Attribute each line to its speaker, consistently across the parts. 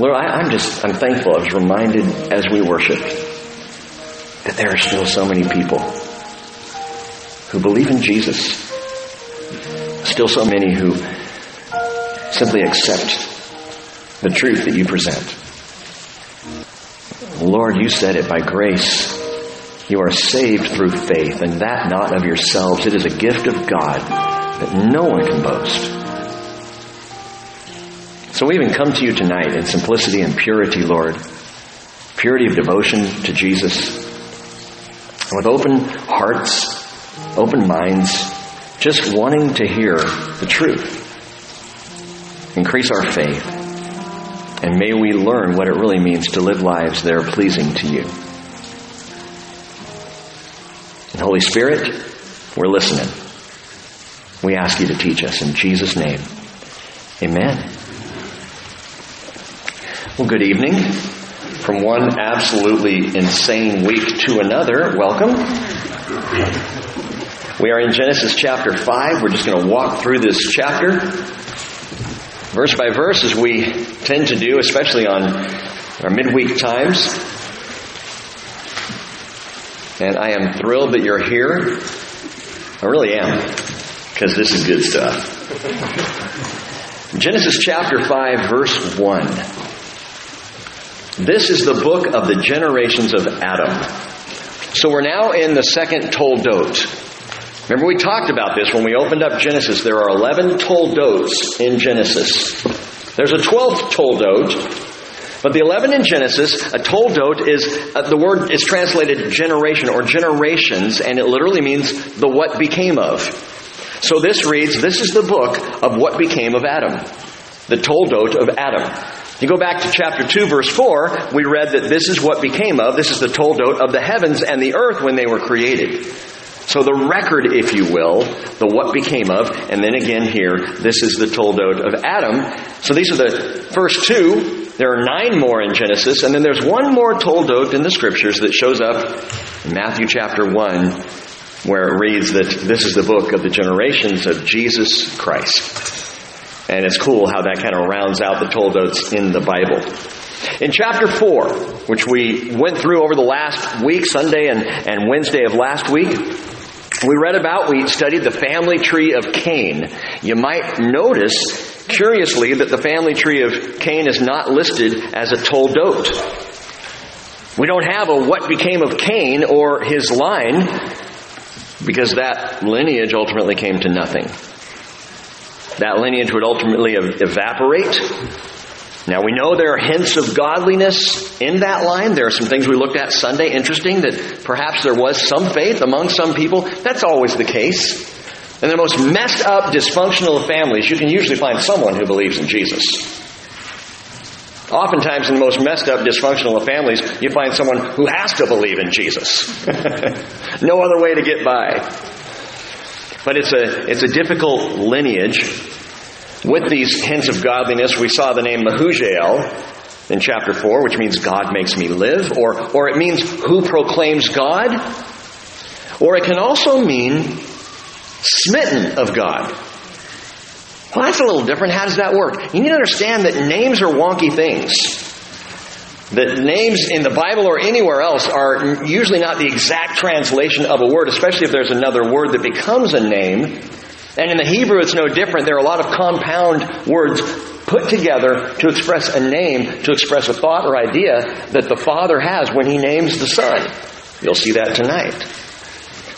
Speaker 1: Lord, I, am just, I'm thankful. I was reminded as we worshiped that there are still so many people who believe in Jesus. Still so many who simply accept the truth that you present. Lord, you said it by grace. You are saved through faith, and that not of yourselves. It is a gift of God that no one can boast. So we even come to you tonight in simplicity and purity, Lord. Purity of devotion to Jesus. And With open hearts, open minds, just wanting to hear the truth. Increase our faith. And may we learn what it really means to live lives that are pleasing to you. And Holy Spirit, we're listening. We ask you to teach us in Jesus' name. Amen. Well, good evening. From one absolutely insane week to another, welcome. We are in Genesis chapter 5. We're just going to walk through this chapter verse by verse as we tend to do, especially on our midweek times. And I am thrilled that you're here. I really am, because this is good stuff. Genesis chapter 5, verse 1. This is the book of the generations of Adam. So we're now in the second Toldot. Remember we talked about this when we opened up Genesis. There are 11 Toldots in Genesis. There's a 12th Toldot, but the 11 in Genesis, a Toldot is, uh, the word is translated generation or generations, and it literally means the what became of. So this reads, this is the book of what became of Adam. The Toldot of Adam. You go back to chapter 2 verse 4, we read that this is what became of, this is the toldot of the heavens and the earth when they were created. So the record, if you will, the what became of, and then again here, this is the toldot of Adam. So these are the first two. There are nine more in Genesis, and then there's one more toldot in the scriptures that shows up in Matthew chapter 1, where it reads that this is the book of the generations of Jesus Christ. And it's cool how that kind of rounds out the Toldots in the Bible. In chapter 4, which we went through over the last week, Sunday and, and Wednesday of last week, we read about, we studied the family tree of Cain. You might notice, curiously, that the family tree of Cain is not listed as a Toldot. We don't have a what became of Cain or his line because that lineage ultimately came to nothing. That lineage would ultimately evaporate. Now we know there are hints of godliness in that line. There are some things we looked at Sunday, interesting that perhaps there was some faith among some people. That's always the case. In the most messed up, dysfunctional families, you can usually find someone who believes in Jesus. Oftentimes, in the most messed up, dysfunctional of families, you find someone who has to believe in Jesus. no other way to get by. But it's a, it's a difficult lineage. With these hints of godliness, we saw the name Mehujael in chapter 4, which means God makes me live, or, or it means who proclaims God, or it can also mean smitten of God. Well, that's a little different. How does that work? You need to understand that names are wonky things that names in the Bible or anywhere else are usually not the exact translation of a word, especially if there's another word that becomes a name. And in the Hebrew, it's no different. There are a lot of compound words put together to express a name, to express a thought or idea that the Father has when He names the Son. You'll see that tonight.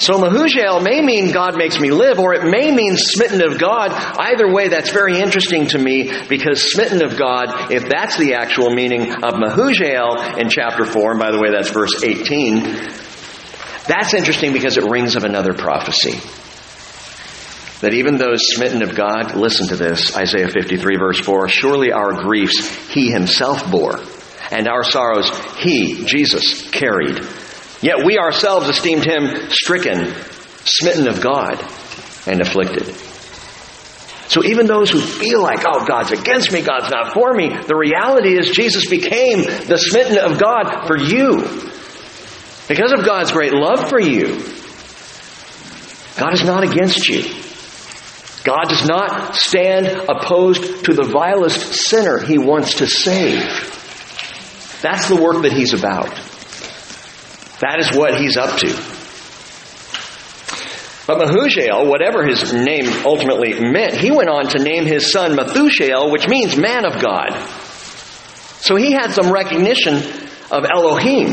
Speaker 1: So Mehujael may mean God makes me live, or it may mean smitten of God. Either way, that's very interesting to me because smitten of God, if that's the actual meaning of Mehujael in chapter 4, and by the way, that's verse 18, that's interesting because it rings of another prophecy. That even those smitten of God, listen to this, Isaiah 53 verse 4, surely our griefs he himself bore, and our sorrows he, Jesus, carried. Yet we ourselves esteemed him stricken, smitten of God, and afflicted. So even those who feel like, oh, God's against me, God's not for me, the reality is Jesus became the smitten of God for you. Because of God's great love for you. God is not against you. God does not stand opposed to the vilest sinner he wants to save. That's the work that he's about. That is what he's up to. But Mehujael, whatever his name ultimately meant, he went on to name his son Methushael, which means man of God. So he had some recognition of Elohim.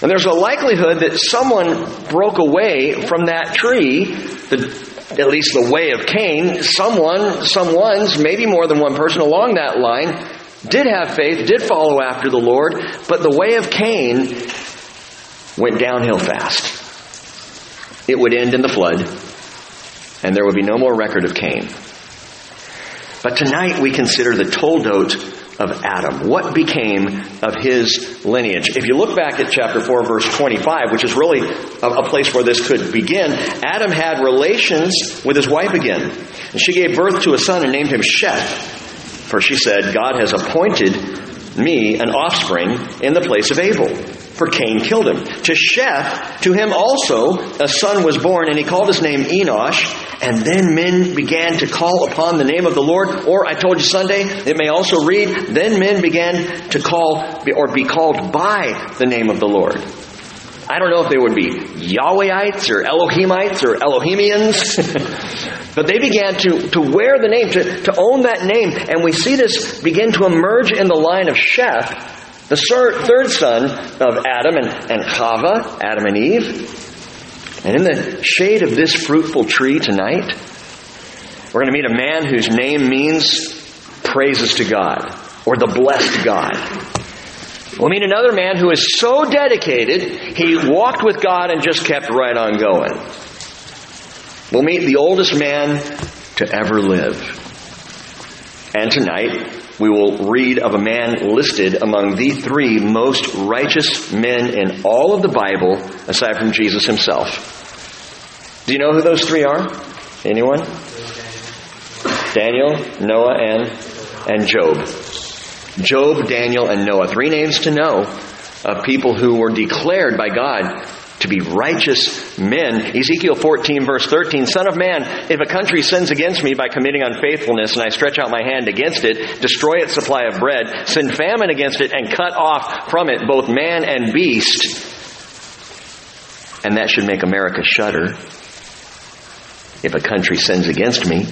Speaker 1: And there's a likelihood that someone broke away from that tree, the, at least the way of Cain. Someone, someone's, maybe more than one person along that line, did have faith, did follow after the Lord, but the way of Cain went downhill fast. It would end in the flood, and there would be no more record of Cain. But tonight we consider the toldot of Adam. What became of his lineage? If you look back at chapter 4, verse 25, which is really a, place where this could begin, Adam had relations with his wife again. And she gave birth to a son and named him Sheth. For she said, God has appointed me an offspring in the place of Abel. For Cain killed him. To Sheth, to him also a son was born, and he called his name Enosh. And then men began to call upon the name of the Lord. Or I told you Sunday, it may also read, then men began to call or be called by the name of the Lord. I don't know if they would be Yahwehites or Elohimites or Elohimians, but they began to, to wear the name, to, to own that name. And we see this begin to emerge in the line of Sheth, the third son of Adam and, and Chava, Adam and Eve. And in the shade of this fruitful tree tonight, we're going to meet a man whose name means praises to God or the blessed God. We'll meet another man who is so dedicated, he walked with God and just kept right on going. We'll meet the oldest man to ever live. And tonight, we will read of a man listed among the three most righteous men in all of the Bible, aside from Jesus himself. Do you know who those three are? Anyone? Daniel, Noah, and, and Job. Job, Daniel, and Noah. Three names to know of people who were declared by God to be righteous men. Ezekiel 14 verse 13, Son of man, if a country sins against me by committing unfaithfulness and I stretch out my hand against it, destroy its supply of bread, send famine against it and cut off from it both man and beast, and that should make America shudder if a country sins against me.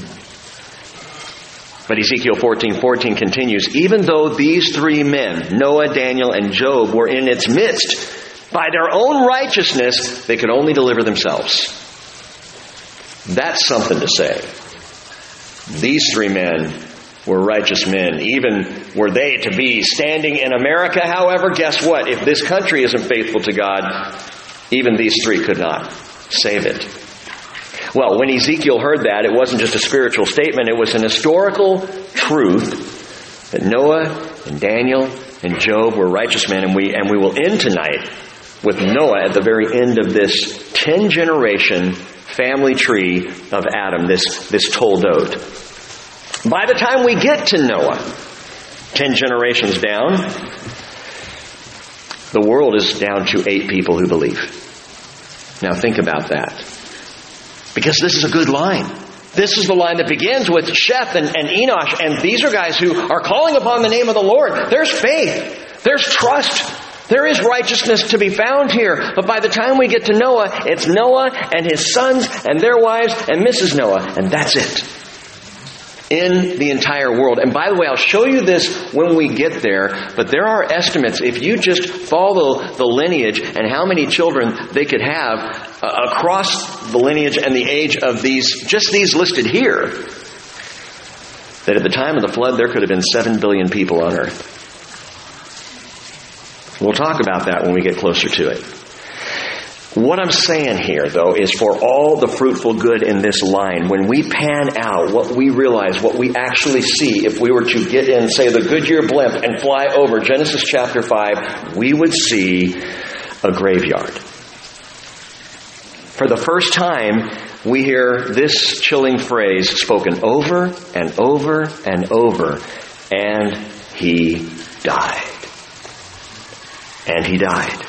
Speaker 1: But Ezekiel 14, 14 continues, even though these three men, Noah, Daniel, and Job, were in its midst, by their own righteousness, they could only deliver themselves. That's something to say. These three men were righteous men. Even were they to be standing in America, however, guess what? If this country isn't faithful to God, even these three could not save it. Well, when Ezekiel heard that, it wasn't just a spiritual statement, it was an historical truth that Noah and Daniel and Job were righteous men, and we, and we will end tonight with Noah at the very end of this 10 generation family tree of Adam, this, this toldot. By the time we get to Noah, 10 generations down, the world is down to eight people who believe. Now think about that. Because this is a good line. This is the line that begins with Sheth and, and Enosh, and these are guys who are calling upon the name of the Lord. There's faith. There's trust. There is righteousness to be found here. But by the time we get to Noah, it's Noah and his sons and their wives and Mrs. Noah, and that's it. In the entire world. And by the way, I'll show you this when we get there, but there are estimates. If you just follow the lineage and how many children they could have uh, across the lineage and the age of these, just these listed here, that at the time of the flood there could have been 7 billion people on earth. We'll talk about that when we get closer to it. What I'm saying here, though, is for all the fruitful good in this line, when we pan out what we realize, what we actually see, if we were to get in, say, the Goodyear blimp and fly over Genesis chapter 5, we would see a graveyard. For the first time, we hear this chilling phrase spoken over and over and over, and he died and he died.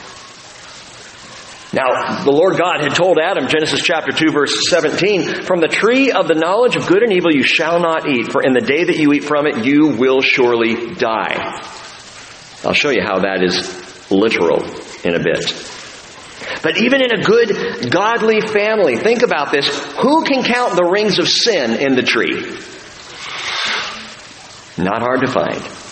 Speaker 1: Now, the Lord God had told Adam, Genesis chapter 2 verse 17, from the tree of the knowledge of good and evil you shall not eat, for in the day that you eat from it you will surely die. I'll show you how that is literal in a bit. But even in a good, godly family, think about this. Who can count the rings of sin in the tree? Not hard to find.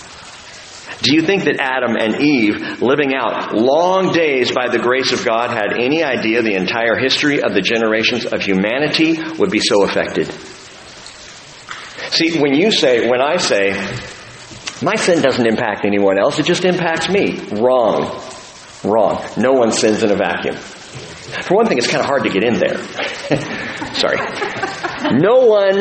Speaker 1: Do you think that Adam and Eve, living out long days by the grace of God, had any idea the entire history of the generations of humanity would be so affected? See, when you say, when I say, my sin doesn't impact anyone else, it just impacts me. Wrong. Wrong. No one sins in a vacuum. For one thing, it's kind of hard to get in there. Sorry. No one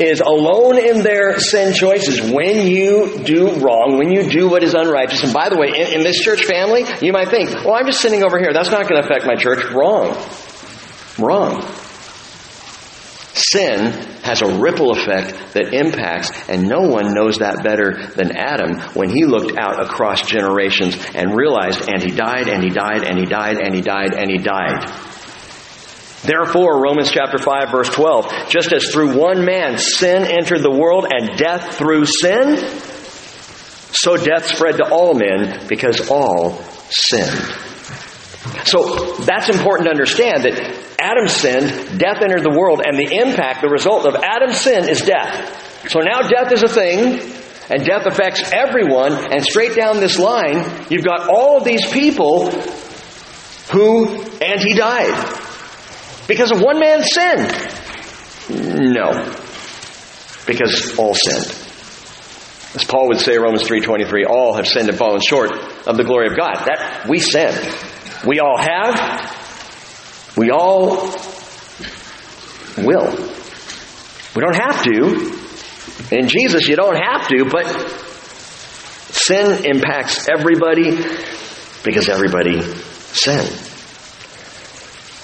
Speaker 1: is alone in their sin choices when you do wrong, when you do what is unrighteous. And by the way, in, in this church family, you might think, well, I'm just sitting over here. That's not going to affect my church. Wrong. Wrong. Sin has a ripple effect that impacts, and no one knows that better than Adam when he looked out across generations and realized, and he died, and he died, and he died, and he died, and he died. Therefore, Romans chapter 5 verse 12, just as through one man sin entered the world and death through sin, so death spread to all men because all sinned. So that's important to understand that Adam sinned, death entered the world, and the impact, the result of Adam's sin is death. So now death is a thing, and death affects everyone, and straight down this line, you've got all of these people who, and he died. Because of one man's sin? No. Because all sinned. As Paul would say Romans 3.23, all have sinned and fallen short of the glory of God. That, we sin. We all have. We all will. We don't have to. In Jesus, you don't have to, but sin impacts everybody because everybody sinned.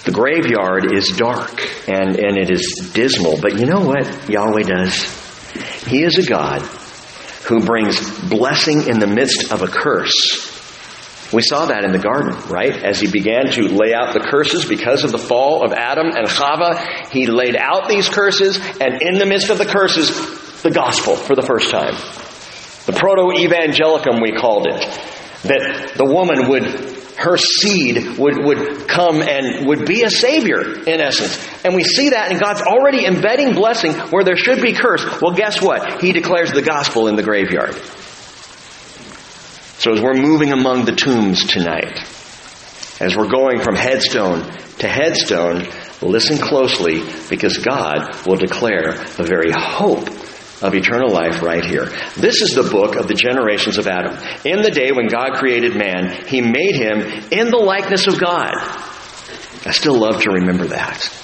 Speaker 1: The graveyard is dark and, and it is dismal, but you know what Yahweh does? He is a God who brings blessing in the midst of a curse. We saw that in the garden, right? As he began to lay out the curses because of the fall of Adam and Chava, he laid out these curses, and in the midst of the curses, the gospel for the first time. The protoevangelium, we called it. That the woman would her seed would, would come and would be a savior, in essence. And we see that, and God's already embedding blessing where there should be curse. Well, guess what? He declares the gospel in the graveyard. So as we're moving among the tombs tonight, as we're going from headstone to headstone, listen closely because God will declare the very hope of eternal life right here. This is the book of the generations of Adam. In the day when God created man, he made him in the likeness of God. I still love to remember that.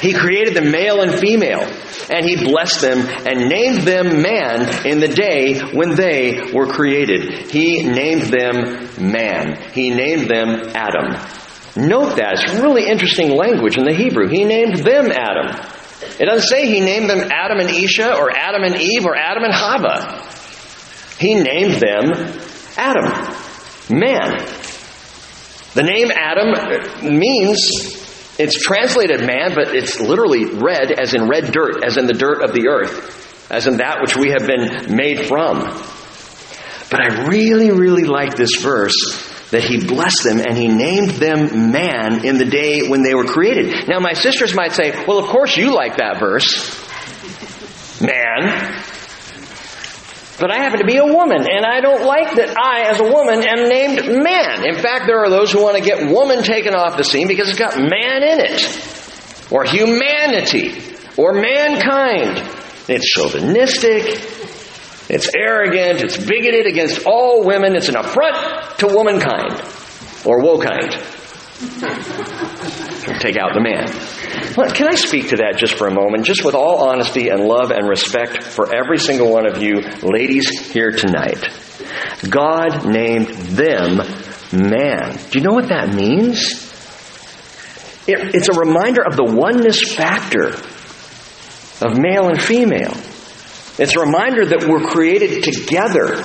Speaker 1: He created them male and female, and he blessed them and named them man in the day when they were created. He named them man. He named them Adam. Note that. It's really interesting language in the Hebrew. He named them Adam. It doesn't say he named them Adam and Isha or Adam and Eve or Adam and Hava. He named them Adam, man. The name Adam means it's translated man, but it's literally red as in red dirt, as in the dirt of the earth, as in that which we have been made from. But I really, really like this verse that he blessed them and he named them man in the day when they were created. Now, my sisters might say, well, of course you like that verse. Man. But I happen to be a woman, and I don't like that I, as a woman, am named man. In fact, there are those who want to get woman taken off the scene because it's got man in it. Or humanity. Or mankind. It's chauvinistic. It's arrogant, it's bigoted against all women, it's an affront to womankind. Or wokind. Take out the man. Well, can I speak to that just for a moment, just with all honesty and love and respect for every single one of you ladies here tonight? God named them man. Do you know what that means? It, it's a reminder of the oneness factor of male and female. It's a reminder that we're created together.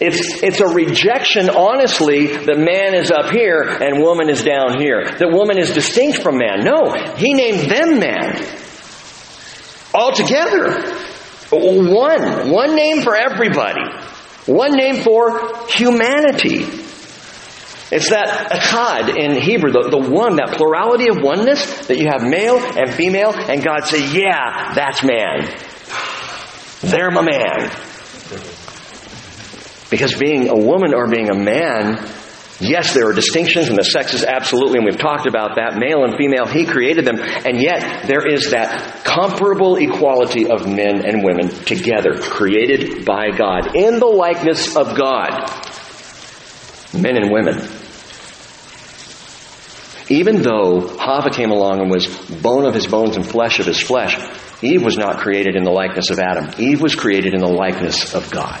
Speaker 1: It's, it's a rejection, honestly, that man is up here and woman is down here. That woman is distinct from man. No, he named them man. Altogether. One. One name for everybody. One name for humanity. It's that echad in Hebrew, the, the one, that plurality of oneness that you have male and female, and God say, yeah, that's man. They're my man. Because being a woman or being a man, yes, there are distinctions in the sexes, absolutely, and we've talked about that. Male and female, He created them, and yet there is that comparable equality of men and women together, created by God, in the likeness of God. Men and women. Even though Hava came along and was bone of his bones and flesh of his flesh, Eve was not created in the likeness of Adam. Eve was created in the likeness of God.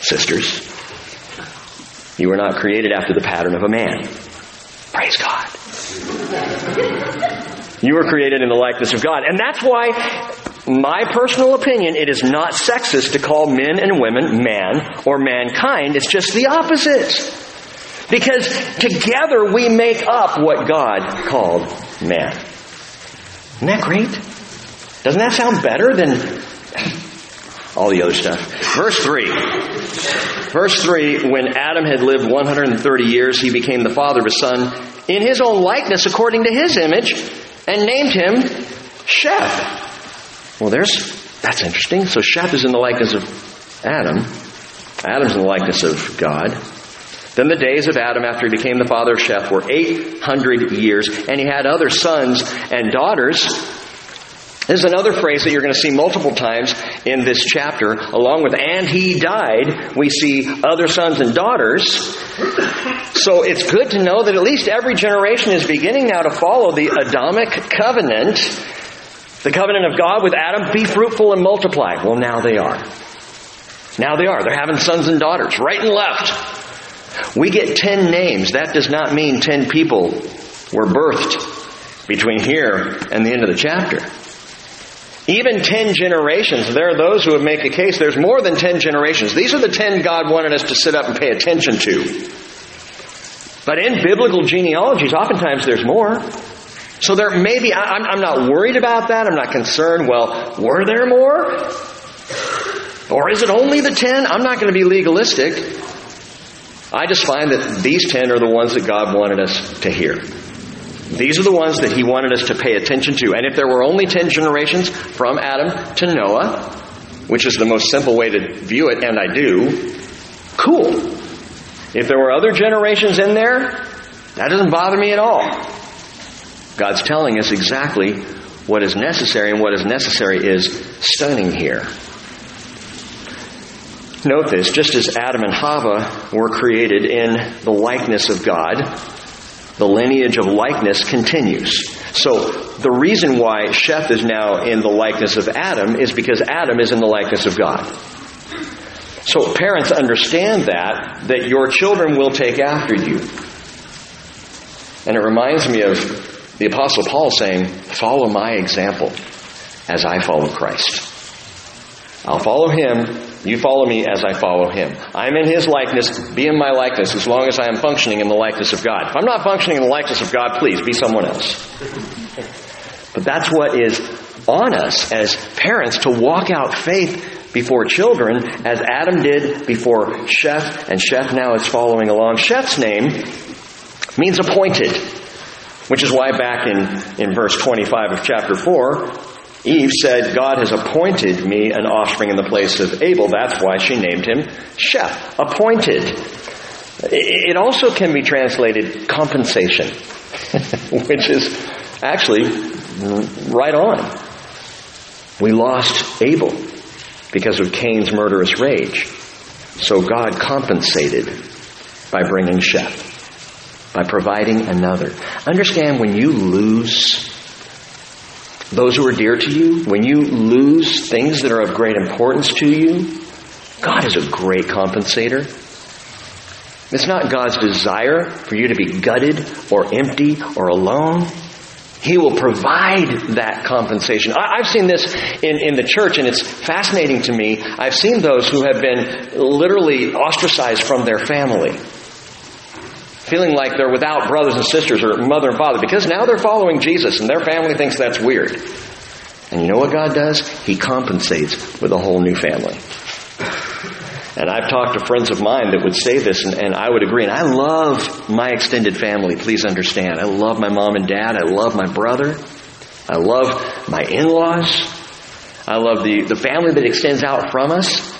Speaker 1: Sisters, you were not created after the pattern of a man. Praise God. You were created in the likeness of God. And that's why, my personal opinion, it is not sexist to call men and women man or mankind. It's just the opposite. Because together we make up what God called man. Isn't that great? Doesn't that sound better than all the other stuff? Verse 3. Verse 3 When Adam had lived 130 years, he became the father of a son in his own likeness according to his image and named him Sheth. Well, there's, that's interesting. So Sheth is in the likeness of Adam. Adam's in the likeness of God. Then the days of Adam after he became the father of Sheth were 800 years, and he had other sons and daughters. This is another phrase that you're going to see multiple times in this chapter. Along with, and he died, we see other sons and daughters. So it's good to know that at least every generation is beginning now to follow the Adamic covenant. The covenant of God with Adam, be fruitful and multiply. Well, now they are. Now they are. They're having sons and daughters, right and left. We get 10 names. That does not mean 10 people were birthed between here and the end of the chapter. Even 10 generations, there are those who would make a case there's more than 10 generations. These are the 10 God wanted us to sit up and pay attention to. But in biblical genealogies, oftentimes there's more. So there may be, I'm, I'm not worried about that. I'm not concerned. Well, were there more? Or is it only the 10? I'm not going to be legalistic. I just find that these 10 are the ones that God wanted us to hear. These are the ones that He wanted us to pay attention to. And if there were only 10 generations from Adam to Noah, which is the most simple way to view it, and I do, cool. If there were other generations in there, that doesn't bother me at all. God's telling us exactly what is necessary, and what is necessary is stunning here. Note this, just as Adam and Hava were created in the likeness of God, the lineage of likeness continues. So, the reason why Sheth is now in the likeness of Adam is because Adam is in the likeness of God. So, parents understand that, that your children will take after you. And it reminds me of the Apostle Paul saying, Follow my example as I follow Christ. I'll follow him you follow me as I follow him. I'm in his likeness. Be in my likeness as long as I am functioning in the likeness of God. If I'm not functioning in the likeness of God, please be someone else. But that's what is on us as parents to walk out faith before children as Adam did before Sheth, and Sheth now is following along. Sheth's name means appointed, which is why back in, in verse 25 of chapter 4, Eve said, God has appointed me an offspring in the place of Abel. That's why she named him Sheth, appointed. It also can be translated compensation, which is actually right on. We lost Abel because of Cain's murderous rage. So God compensated by bringing Sheth, by providing another. Understand when you lose those who are dear to you, when you lose things that are of great importance to you, God is a great compensator. It's not God's desire for you to be gutted or empty or alone. He will provide that compensation. I, have seen this in, in the church, and it's fascinating to me. I've seen those who have been literally ostracized from their family, feeling like they're without brothers and sisters or mother and father, because now they're following Jesus, and their family thinks that's weird. And you know what God does? He compensates with a whole new family. And I've talked to friends of mine that would say this, and, and, I would agree. And I love my extended family, please understand. I love my mom and dad. I love my brother. I love my in laws. I love the, the family that extends out from us.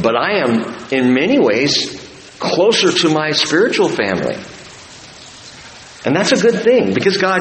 Speaker 1: But I am, in many ways, closer to my spiritual family. And that's a good thing because God,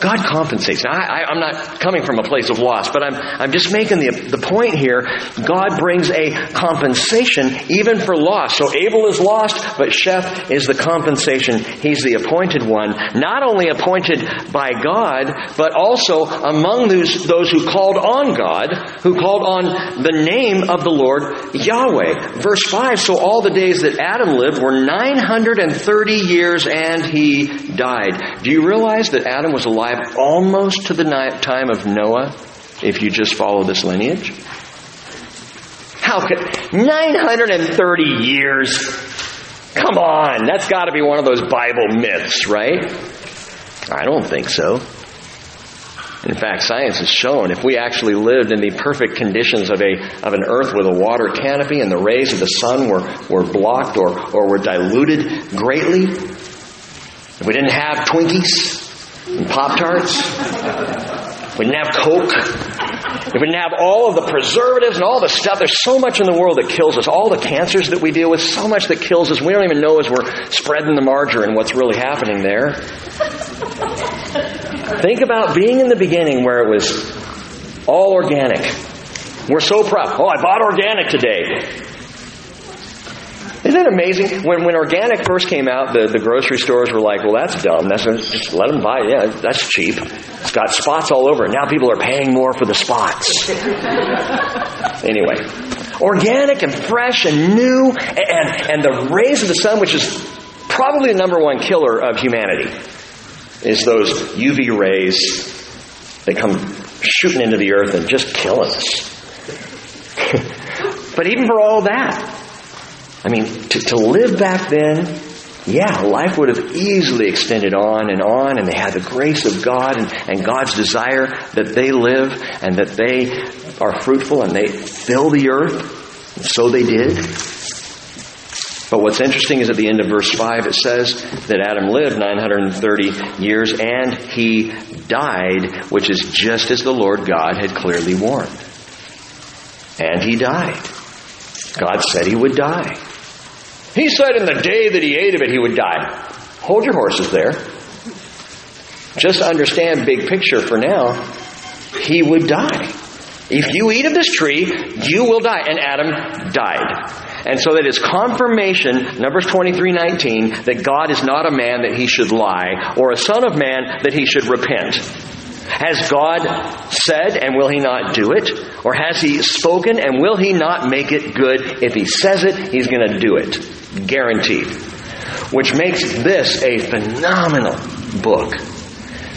Speaker 1: God compensates. Now, I, am not coming from a place of loss, but I'm, I'm just making the, the point here. God brings a compensation even for loss. So Abel is lost, but Sheth is the compensation. He's the appointed one. Not only appointed by God, but also among those, those who called on God, who called on the name of the Lord Yahweh. Verse 5 So all the days that Adam lived were 930 years and he died died. Do you realize that Adam was alive almost to the time of Noah if you just follow this lineage? How could 930 years? Come on, that's got to be one of those Bible myths, right? I don't think so. In fact, science has shown if we actually lived in the perfect conditions of, a, of an earth with a water canopy and the rays of the sun were, were blocked or, or were diluted greatly, if we didn't have Twinkies and Pop Tarts, we didn't have Coke, if we didn't have all of the preservatives and all the stuff, there's so much in the world that kills us. All the cancers that we deal with, so much that kills us. We don't even know as we're spreading the margarine what's really happening there. Think about being in the beginning where it was all organic. We're so proud. Oh, I bought organic today. Isn't it amazing? When, when organic first came out, the, the grocery stores were like, well, that's dumb. That's just let them buy it. Yeah, that's cheap. It's got spots all over. Now people are paying more for the spots. anyway, organic and fresh and new, and, and the rays of the sun, which is probably the number one killer of humanity, is those UV rays that come shooting into the earth and just killing us. but even for all that, I mean, to, to live back then, yeah, life would have easily extended on and on, and they had the grace of God and, and God's desire that they live and that they are fruitful and they fill the earth. And so they did. But what's interesting is at the end of verse 5 it says that Adam lived 930 years and he died, which is just as the Lord God had clearly warned. And he died. God said he would die. He said in the day that he ate of it, he would die. Hold your horses there. Just understand big picture for now. He would die. If you eat of this tree, you will die. And Adam died. And so that is confirmation, Numbers 23 19, that God is not a man that he should lie, or a son of man that he should repent. Has God said and will he not do it? Or has he spoken and will he not make it good? If he says it, he's going to do it. Guaranteed. Which makes this a phenomenal book.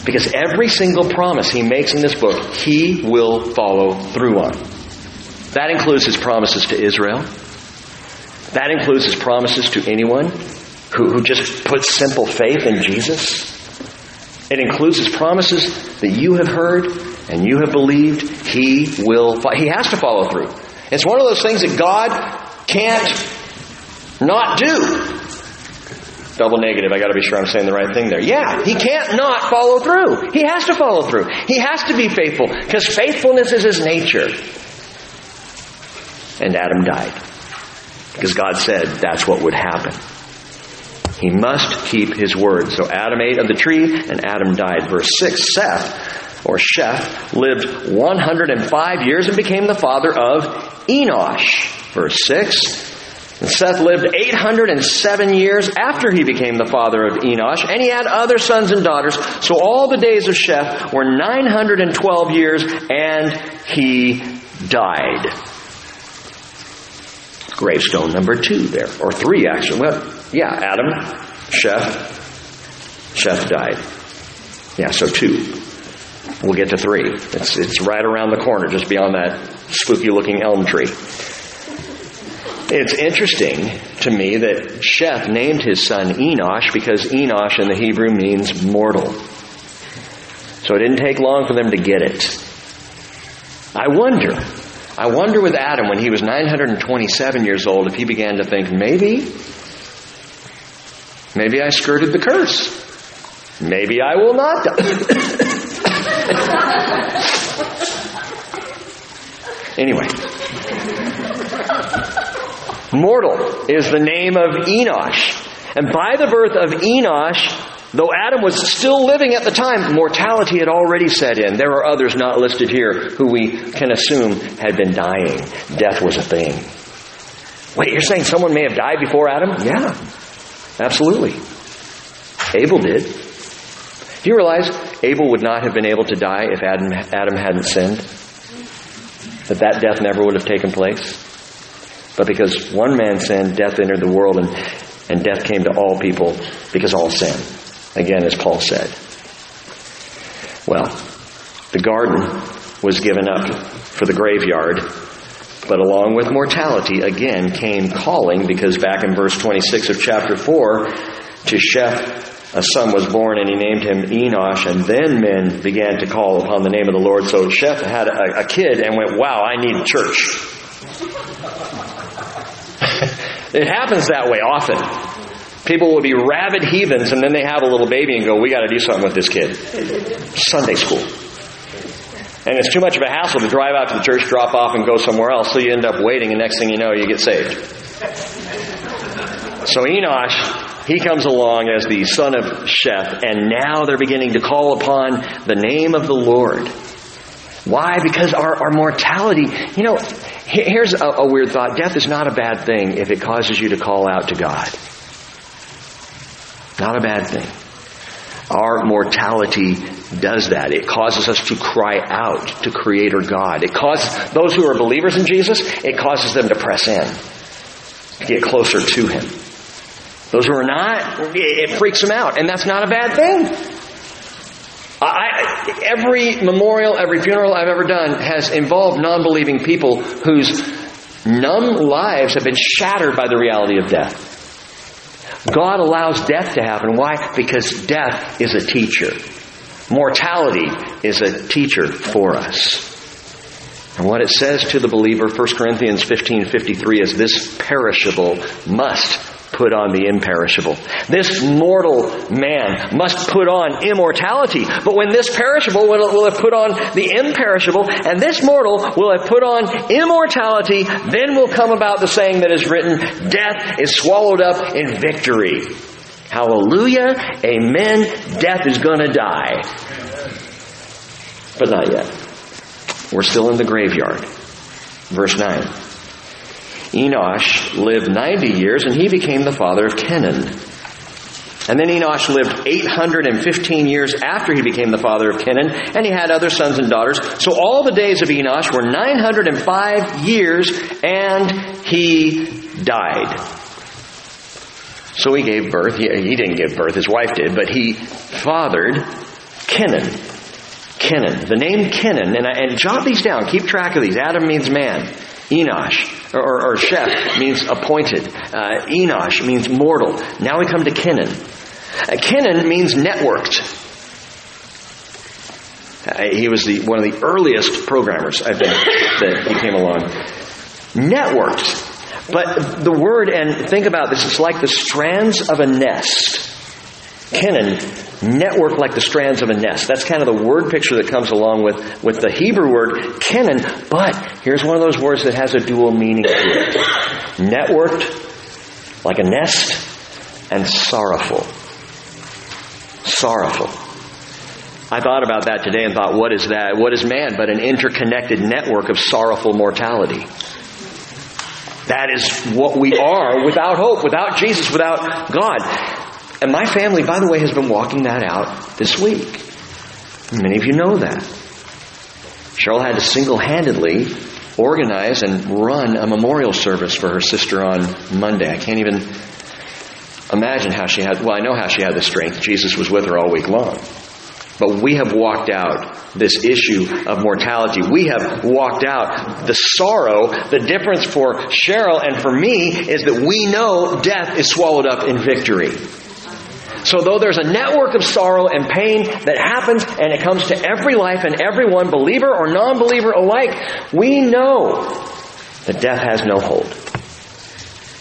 Speaker 1: Because every single promise he makes in this book, he will follow through on. That includes his promises to Israel. That includes his promises to anyone who, who just puts simple faith in Jesus. It includes his promises that you have heard and you have believed. He will, he has to follow through. It's one of those things that God can't not do. Double negative. I got to be sure I'm saying the right thing there. Yeah, he can't not follow through. He has to follow through. He has to be faithful because faithfulness is his nature. And Adam died because God said that's what would happen. He must keep his word. So Adam ate of the tree and Adam died. Verse 6 Seth, or Sheth, lived 105 years and became the father of Enosh. Verse 6 and Seth lived 807 years after he became the father of Enosh, and he had other sons and daughters. So all the days of Sheth were 912 years, and he died. Gravestone number two there, or three actually. Well, yeah, Adam, Sheth, Sheth died. Yeah, so two. We'll get to three. It's, it's right around the corner, just beyond that spooky looking elm tree. It's interesting to me that Sheth named his son Enosh because Enosh in the Hebrew means mortal. So it didn't take long for them to get it. I wonder, I wonder with Adam when he was 927 years old if he began to think, maybe, maybe I skirted the curse. Maybe I will not anyway. Mortal is the name of Enosh. And by the birth of Enosh, though Adam was still living at the time, mortality had already set in. There are others not listed here who we can assume had been dying. Death was a thing. Wait, you're saying someone may have died before Adam? Yeah, absolutely. Abel did. Do you realize Abel would not have been able to die if Adam, Adam hadn't sinned? That that death never would have taken place? But because one man sinned, death entered the world, and, and death came to all people because all sin. Again, as Paul said. Well, the garden was given up for the graveyard, but along with mortality, again came calling, because back in verse 26 of chapter 4, to Sheth a son was born and he named him Enosh, and then men began to call upon the name of the Lord. So Sheth had a, a kid and went, Wow, I need church. It happens that way often. People will be rabid heathens and then they have a little baby and go, we got to do something with this kid. Sunday school. And it's too much of a hassle to drive out to the church, drop off, and go somewhere else, so you end up waiting, and next thing you know, you get saved. So Enosh, he comes along as the son of Sheth, and now they're beginning to call upon the name of the Lord. Why? Because our, our mortality, you know, Here's a, a weird thought. Death is not a bad thing if it causes you to call out to God. Not a bad thing. Our mortality does that. It causes us to cry out to Creator God. It causes those who are believers in Jesus, it causes them to press in, get closer to Him. Those who are not, it freaks them out. And that's not a bad thing. I, every memorial, every funeral I've ever done has involved non believing people whose numb lives have been shattered by the reality of death. God allows death to happen. Why? Because death is a teacher. Mortality is a teacher for us. And what it says to the believer, 1 Corinthians 15 53, is this perishable must put on the imperishable. This mortal man must put on immortality. But when this perishable will, have put on the imperishable, and this mortal will have put on immortality, then will come about the saying that is written, Death is swallowed up in victory. Hallelujah. Amen. Death is going to die. But not yet. We're still in the graveyard. Verse 9. Enosh lived 90 years and he became the father of Kenan. And then Enosh lived 815 years after he became the father of Kenan, and he had other sons and daughters. So all the days of Enosh were 905 years, and he died. So he gave birth. He, he didn't give birth, his wife did, but he fathered Kenan. Kenan. The name Kenan, and, and jot these down, keep track of these. Adam means man. Enosh, or, or, or means appointed. Uh, Enosh means mortal. Now we come to Kenan. Uh, Kenan means networked. Uh, he was the, one of the earliest programmers, I think, that he came along. Networked. But the word, and think about this, it's like the strands of a nest. Kenan network like the strands of a nest. That's kind of the word picture that comes along with, with the Hebrew word kenan. But here's one of those words that has a dual meaning to it. Networked like a nest and sorrowful. Sorrowful. I thought about that today and thought, what is that? What is man but an interconnected network of sorrowful mortality? That is what we are without hope, without Jesus, without God. And my family, by the way, has been walking that out this week. Many of you know that. Cheryl had to single handedly organize and run a memorial service for her sister on Monday. I can't even imagine how she had, well, I know how she had the strength. Jesus was with her all week long. But we have walked out this issue of mortality. We have walked out the sorrow. The difference for Cheryl and for me is that we know death is swallowed up in victory. So though there's a network of sorrow and pain that happens and it comes to every life and everyone, believer or non-believer alike, we know that death has no hold.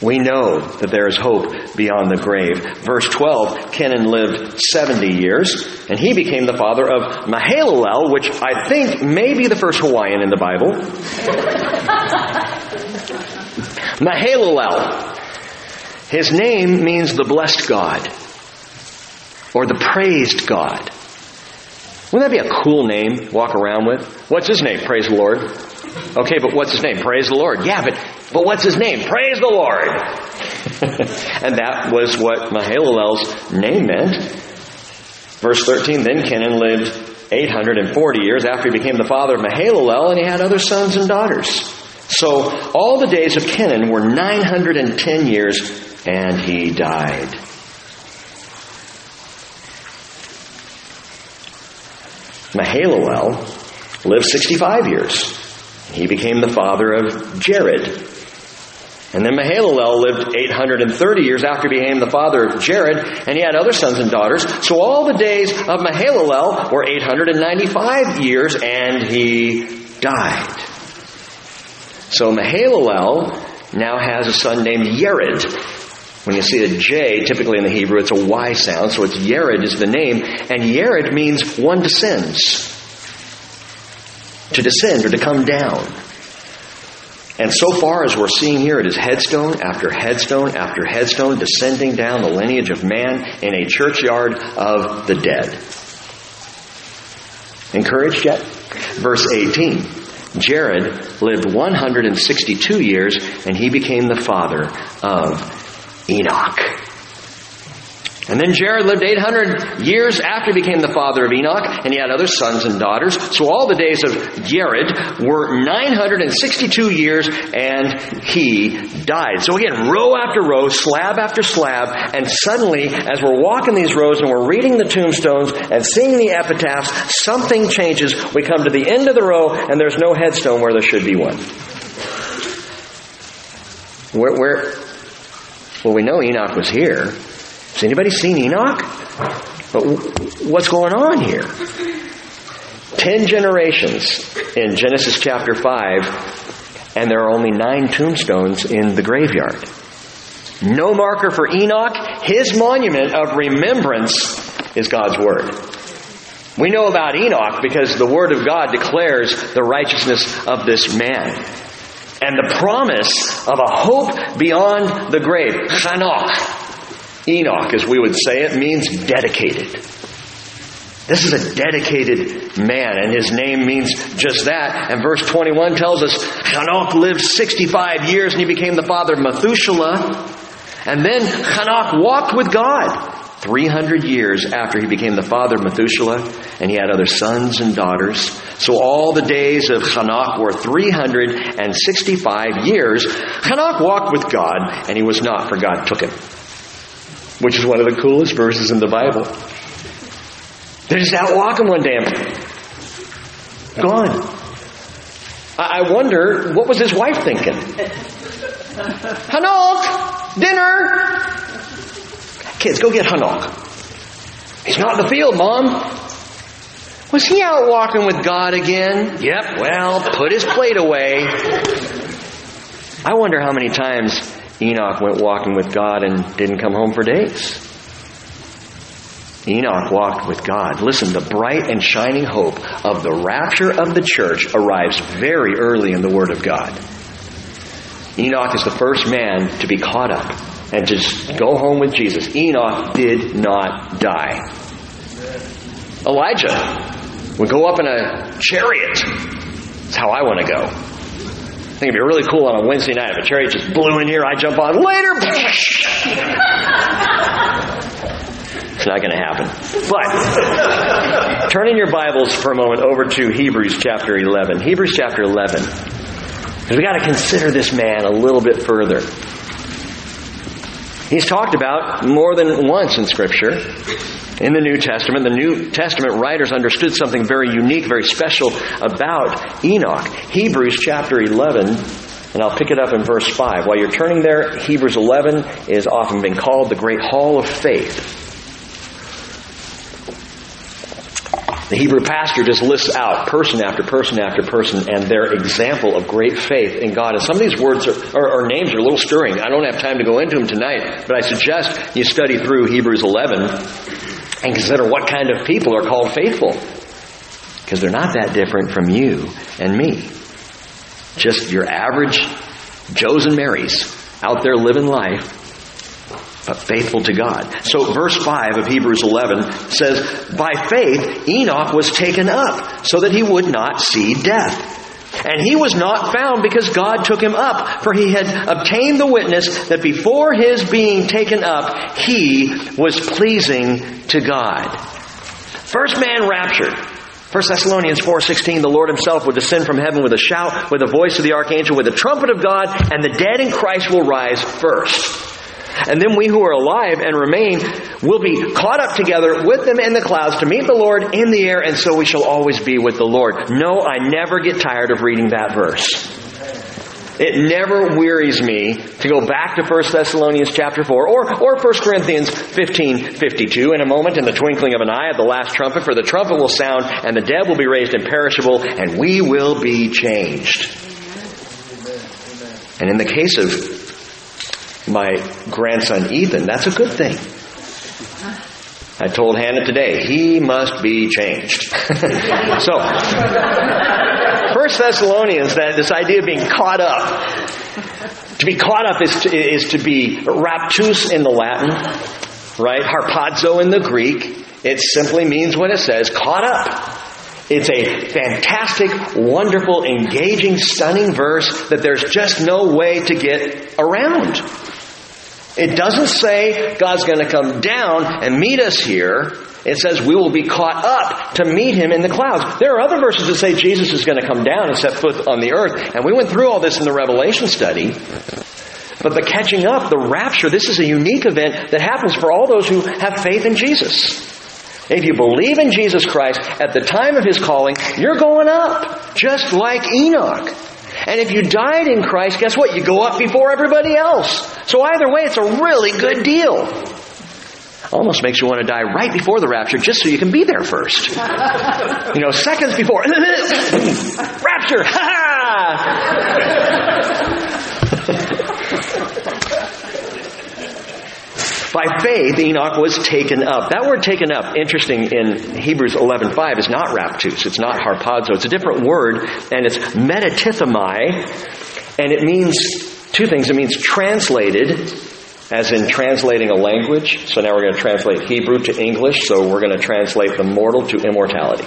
Speaker 1: We know that there is hope beyond the grave. Verse 12, Kenan lived 70 years, and he became the father of Mahalalel, which I think may be the first Hawaiian in the Bible. Mahalalel. His name means the blessed God, or the praised God. Wouldn't that be a cool name to walk around with? What's his name? Praise the Lord. Okay, but what's his name? Praise the Lord. Yeah, but but what's his name? Praise the Lord. and that was what Mahalalel's name meant. Verse 13, then Kenan lived 840 years after he became the father of Mahalalel, and he had other sons and daughters. So all the days of Kenan were 910 years, and he died. Mahalalel lived 65 years. He became the father of Jared. And then Mahalalel lived 830 years after he became the father of Jared, and he had other sons and daughters. So all the days of Mahalalel were 895 years, and he died. So Mahalalel now has a son named Yared. When you see a J, typically in the Hebrew, it's a Y sound, so it's Yared is the name, and Yared means one descends. To descend or to come down. And so far as we're seeing here, it is headstone after headstone after headstone descending down the lineage of man in a churchyard of the dead. Encouraged yet? Verse 18. Jared lived 162 years and he became the father of Enoch. And then Jared lived 800 years after he became the father of Enoch, and he had other sons and daughters. So all the days of Jared were 962 years, and he died. So again, row after row, slab after slab, and suddenly, as we're walking these rows and we're reading the tombstones and seeing the epitaphs, something changes. We come to the end of the row, and there's no headstone where there should be one. Where, where well, we know Enoch was here. Has anybody seen Enoch? But what's going on here? Ten generations in Genesis chapter 5, and there are only nine tombstones in the graveyard. No marker for Enoch. His monument of remembrance is God's Word. We know about Enoch because the Word of God declares the righteousness of this man. And the promise of a hope beyond the grave. Chanok. Enoch, as we would say it, means dedicated. This is a dedicated man, and his name means just that. And verse 21 tells us Hanok lived 65 years and he became the father of Methuselah. And then Hanok walked with God 300 years after he became the father of Methuselah, and he had other sons and daughters. So all the days of Hanok were 365 years. Hanok walked with God, and he was not, for God took him which is one of the coolest verses in the Bible. They're just out walking one day gone. I wonder, what was his wife thinking? Hanok, dinner! Kids, go get Hanok. He's not in the field, Mom. Was he out walking with God again? Yep, well, put his plate away. I wonder how many times Enoch went walking with God and didn't come home for days. Enoch walked with God. Listen, the bright and shining hope of the rapture of the church arrives very early in the Word of God. Enoch is the first man to be caught up and just go home with Jesus. Enoch did not die. Elijah would go up in a chariot. That's how I want to go. I think it'd be really cool on a Wednesday night if a chariot just blew in here, I jump on later. it's not going to happen. But turning your Bibles for a moment over to Hebrews chapter 11. Hebrews chapter 11. Because we got to consider this man a little bit further. He's talked about more than once in Scripture. in the New Testament, the New Testament writers understood something very unique, very special about Enoch. Hebrews chapter 11, and I'll pick it up in verse 5. While you're turning there, Hebrews 11 is often been called the Great Hall of Faith. The Hebrew pastor just lists out person after person after person and their example of great faith in God. And some of these words are, or, names are a little stirring. I don't have time to go into them tonight, but I suggest you study through Hebrews 11 and consider what kind of people are called faithful. Because they're not that different from you and me. Just your average Joes and Marys out there living life faithful to God. So verse 5 of Hebrews 11 says, By faith Enoch was taken up so that he would not see death. And he was not found because God took him up, for he had obtained the witness that before his being taken up, he was pleasing to God. First man raptured. 1 Thessalonians 4:16 the Lord himself will descend from heaven with a shout with the voice of the archangel with the trumpet of God and the dead in Christ will rise first. And then we who are alive and remain will be caught up together with them in the clouds to meet the Lord in the air, and so we shall always be with the Lord. No, I never get tired of reading that verse. It never wearies me to go back to 1 Thessalonians chapter 4 or, or 1 Corinthians 15, 52. In a moment, in the twinkling of an eye at the last trumpet, for the trumpet will sound and the dead will be raised imperishable and we will be changed. And in the case of my grandson Ethan, that's a good thing. I told Hannah today, he must be changed. so, First Thessalonians, that this idea of being caught up. To be caught up is to, is to be raptus in the Latin, right? Harpazo in the Greek. It simply means what it says, caught up. It's a fantastic, wonderful, engaging, stunning verse that there's just no way to get around. It doesn't say God's going to come down and meet us here. It says we will be caught up to meet him in the clouds. There are other verses that say Jesus is going to come down and set foot on the earth. And we went through all this in the Revelation study. But the catching up, the rapture, this is a unique event that happens for all those who have faith in Jesus. If you believe in Jesus Christ at the time of his calling, you're going up, just like Enoch. And if you died in Christ, guess what? You go up before everybody else. So either way, it's a really good deal. Almost makes you want to die right before the rapture just so you can be there first. You know, seconds before. rapture! Ha By faith, Enoch was taken up. That word taken up, interesting in Hebrews 11.5, is not raptus. It's not harpazo. It's a different word, and it's metatithemi, and it means two things. It means translated, as in translating a language. So now we're going to translate Hebrew to English, so we're going to translate the mortal to immortality.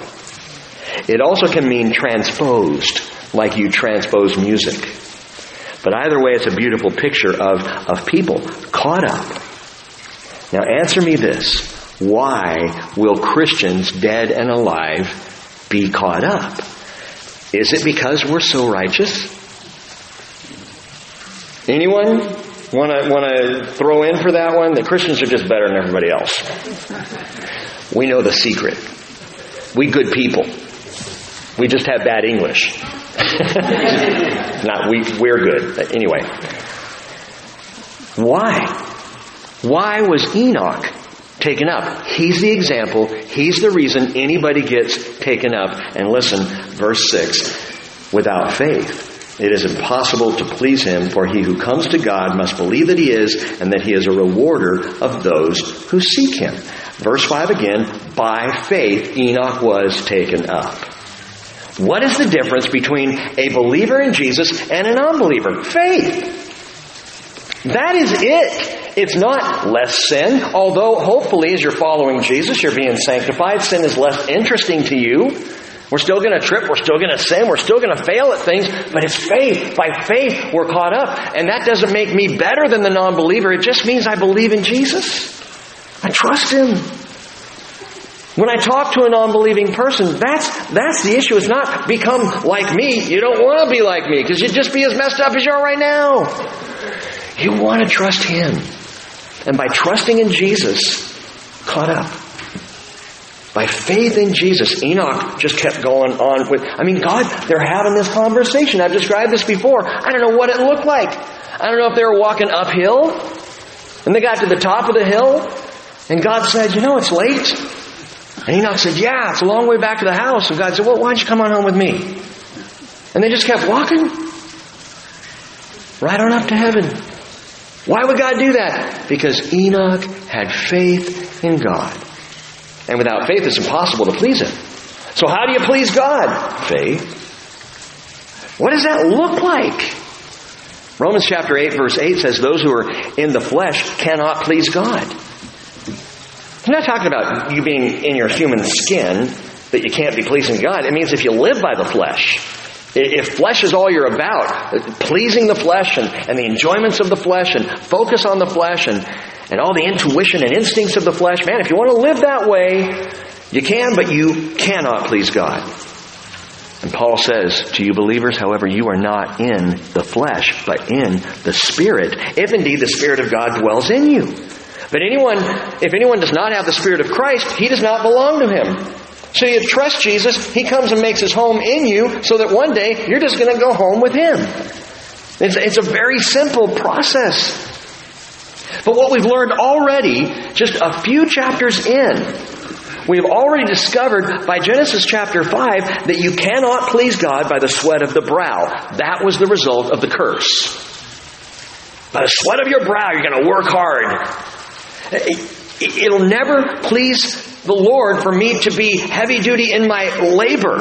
Speaker 1: It also can mean transposed, like you transpose music. But either way, it's a beautiful picture of, of people caught up now answer me this. Why will Christians, dead and alive, be caught up? Is it because we're so righteous? Anyone want to want to throw in for that one? The Christians are just better than everybody else. We know the secret. We good people. We just have bad English. Not we. We're good. Anyway, why? Why was Enoch taken up? He's the example. He's the reason anybody gets taken up. And listen, verse 6 without faith, it is impossible to please him, for he who comes to God must believe that he is, and that he is a rewarder of those who seek him. Verse 5 again, by faith Enoch was taken up. What is the difference between a believer in Jesus and an unbeliever? Faith. That is it. It's not less sin, although hopefully as you're following Jesus, you're being sanctified. Sin is less interesting to you. We're still going to trip. We're still going to sin. We're still going to fail at things. But it's faith. By faith, we're caught up. And that doesn't make me better than the non-believer. It just means I believe in Jesus. I trust Him. When I talk to a non-believing person, that's, that's the issue. It's not become like me. You don't want to be like me because you'd just be as messed up as you are right now. You want to trust Him. And by trusting in Jesus, caught up. By faith in Jesus, Enoch just kept going on with, I mean, God, they're having this conversation. I've described this before. I don't know what it looked like. I don't know if they were walking uphill, and they got to the top of the hill, and God said, you know, it's late. And Enoch said, yeah, it's a long way back to the house. And God said, well, why don't you come on home with me? And they just kept walking right on up to heaven. Why would God do that? Because Enoch had faith in God. And without faith, it's impossible to please Him. So how do you please God? Faith. What does that look like? Romans chapter 8 verse 8 says those who are in the flesh cannot please God. I'm not talking about you being in your human skin that you can't be pleasing God. It means if you live by the flesh, if flesh is all you're about, pleasing the flesh and, and the enjoyments of the flesh and focus on the flesh and, and all the intuition and instincts of the flesh, man, if you want to live that way, you can, but you cannot please God. And Paul says to you believers, however, you are not in the flesh, but in the Spirit, if indeed the Spirit of God dwells in you. But anyone, if anyone does not have the Spirit of Christ, he does not belong to him. So you trust Jesus, He comes and makes His home in you so that one day you're just going to go home with Him. It's, it's a very simple process. But what we've learned already, just a few chapters in, we've already discovered by Genesis chapter 5 that you cannot please God by the sweat of the brow. That was the result of the curse. By the sweat of your brow, you're going to work hard. It'll never please the Lord for me to be heavy duty in my labor.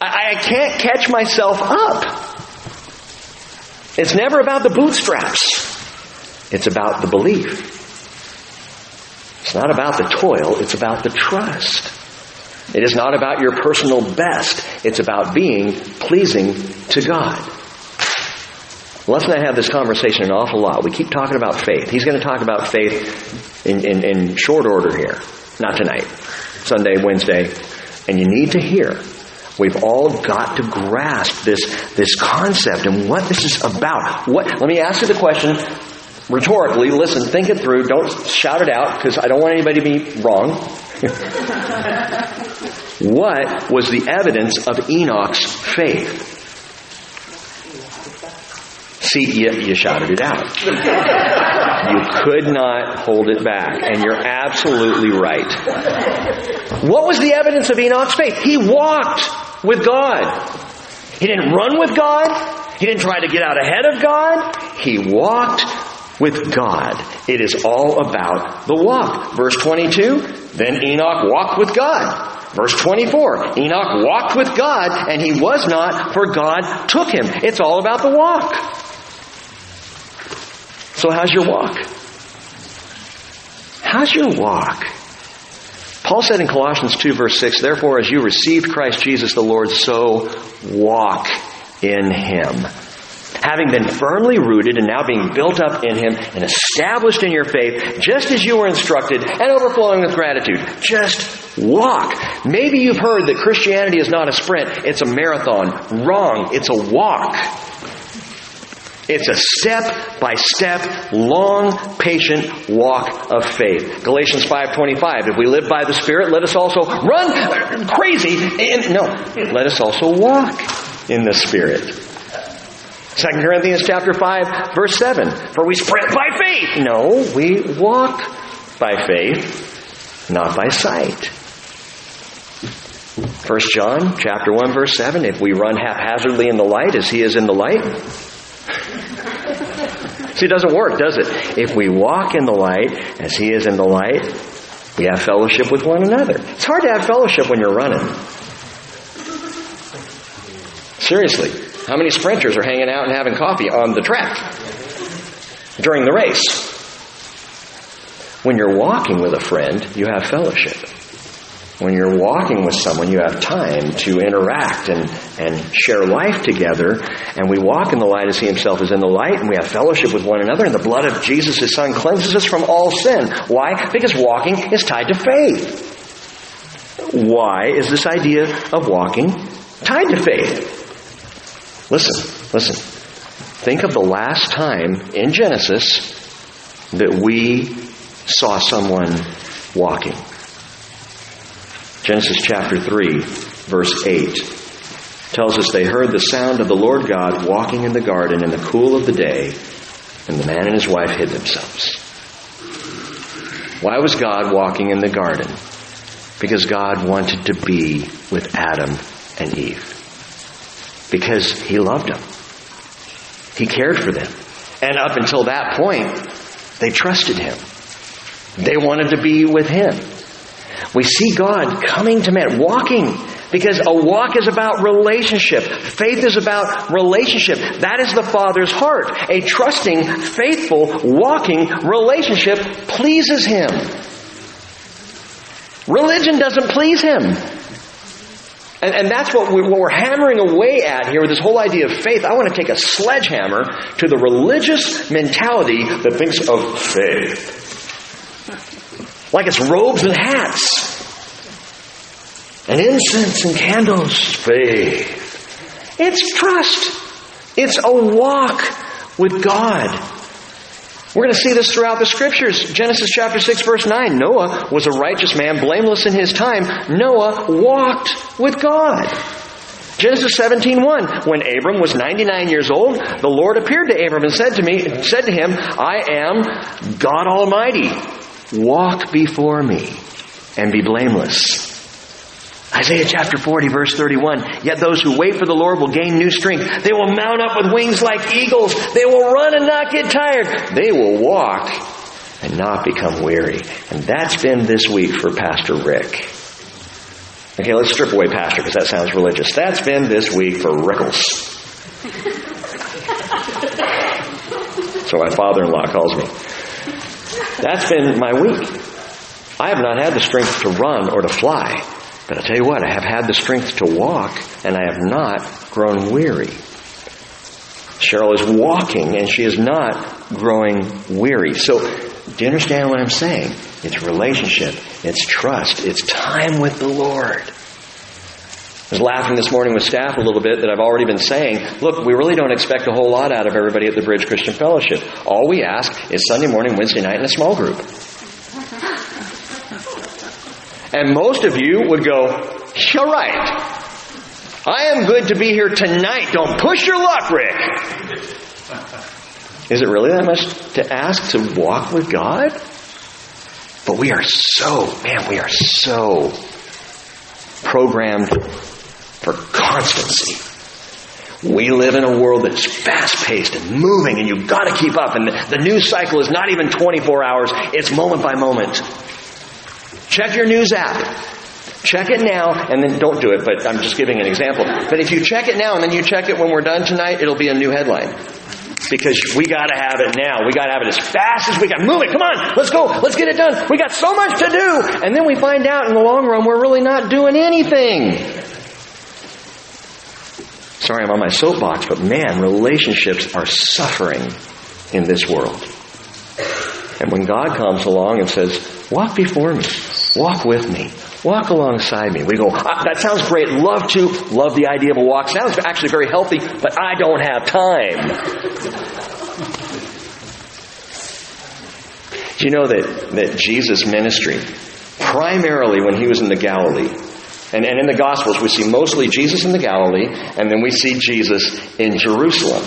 Speaker 1: I, I can't catch myself up. It's never about the bootstraps. It's about the belief. It's not about the toil, it's about the trust. It is not about your personal best, it's about being pleasing to God. Let's not have this conversation an awful lot. We keep talking about faith. He's going to talk about faith in, in, in short order here. Not tonight. Sunday, Wednesday. And you need to hear. We've all got to grasp this, this concept and what this is about. What, let me ask you the question rhetorically. Listen, think it through. Don't shout it out because I don't want anybody to be wrong. what was the evidence of Enoch's faith? See, you, you shouted it out. You could not hold it back, and you're absolutely right. What was the evidence of Enoch's faith? He walked with God. He didn't run with God. He didn't try to get out ahead of God. He walked with God. It is all about the walk. Verse 22, then Enoch walked with God. Verse 24, Enoch walked with God and he was not, for God took him. It's all about the walk. So, how's your walk? How's your walk? Paul said in Colossians 2, verse 6, Therefore, as you received Christ Jesus the Lord, so walk in him. Having been firmly rooted and now being built up in him and established in your faith, just as you were instructed and overflowing with gratitude. Just walk. Maybe you've heard that Christianity is not a sprint, it's a marathon. Wrong. It's a walk. It's a step by step, long, patient walk of faith. Galatians 5.25, if we live by the Spirit, let us also run crazy. And, no, let us also walk in the Spirit. 2 Corinthians chapter 5, verse 7, for we sprint by faith. No, we walk by faith, not by sight. 1 John chapter 1 verse 7, if we run haphazardly in the light as he is in the light, See, it doesn't work, does it? If we walk in the light as He is in the light, we have fellowship with one another. It's hard to have fellowship when you're running. Seriously. How many sprinters are hanging out and having coffee on the track during the race? When you're walking with a friend, you have fellowship. When you're walking with someone, you have time to interact and, and share life together. And we walk in the light as He Himself is in the light, and we have fellowship with one another. And the blood of Jesus, His Son, cleanses us from all sin. Why? Because walking is tied to faith. Why is this idea of walking tied to faith? Listen, listen. Think of the last time in Genesis that we saw someone walking. Genesis chapter 3, verse 8 tells us they heard the sound of the Lord God walking in the garden in the cool of the day, and the man and his wife hid themselves. Why was God walking in the garden? Because God wanted to be with Adam and Eve. Because he loved them. He cared for them. And up until that point, they trusted him. They wanted to be with him. We see God coming to man, walking, because a walk is about relationship. Faith is about relationship. That is the Father's heart. A trusting, faithful, walking relationship pleases Him. Religion doesn't please Him. And, and that's what, we, what we're hammering away at here with this whole idea of faith. I want to take a sledgehammer to the religious mentality that thinks of faith. Like it's robes and hats. And incense and candles. Faith. It's trust. It's a walk with God. We're going to see this throughout the scriptures. Genesis chapter 6 verse 9. Noah was a righteous man, blameless in his time. Noah walked with God. Genesis 17:1 When Abram was 99 years old, the Lord appeared to Abram and said to me said to him, I am God Almighty. Walk before me and be blameless. Isaiah chapter 40 verse 31. Yet those who wait for the Lord will gain new strength. They will mount up with wings like eagles. They will run and not get tired. They will walk and not become weary. And that's been this week for Pastor Rick. Okay, let's strip away pastor because that sounds religious. That's been this week for Rickles. so my father-in-law calls me. That's been my week. I have not had the strength to run or to fly. But I tell you what, I have had the strength to walk and I have not grown weary. Cheryl is walking and she is not growing weary. So, do you understand what I'm saying? It's relationship, it's trust, it's time with the Lord. Was laughing this morning with staff a little bit that I've already been saying, look, we really don't expect a whole lot out of everybody at the Bridge Christian Fellowship. All we ask is Sunday morning, Wednesday night in a small group. And most of you would go, You're right. I am good to be here tonight. Don't push your luck, Rick. Is it really that much to ask to walk with God? But we are so, man, we are so programmed for constancy. We live in a world that's fast paced and moving and you've got to keep up and the, news cycle is not even 24 hours, it's moment by moment. Check your news app. Check it now, and then don't do it, but I'm just giving an example. But if you check it now and then you check it when we're done tonight, it'll be a new headline. Because we gotta have it now. We gotta have it as fast as we can. Move it, come on, let's go, let's get it done. We got so much to do. And then we find out in the long run we're really not doing anything. Sorry, I'm on my soapbox, but man, relationships are suffering in this world. And when God comes along and says, walk before me, Walk with me. Walk alongside me. We go, ah, that sounds great. Love to. Love the idea of a walk. Sounds actually very healthy, but I don't have time. Do you know that, that Jesus' ministry, primarily when he was in the Galilee, and, and in the Gospels we see mostly Jesus in the Galilee, and then we see Jesus in Jerusalem.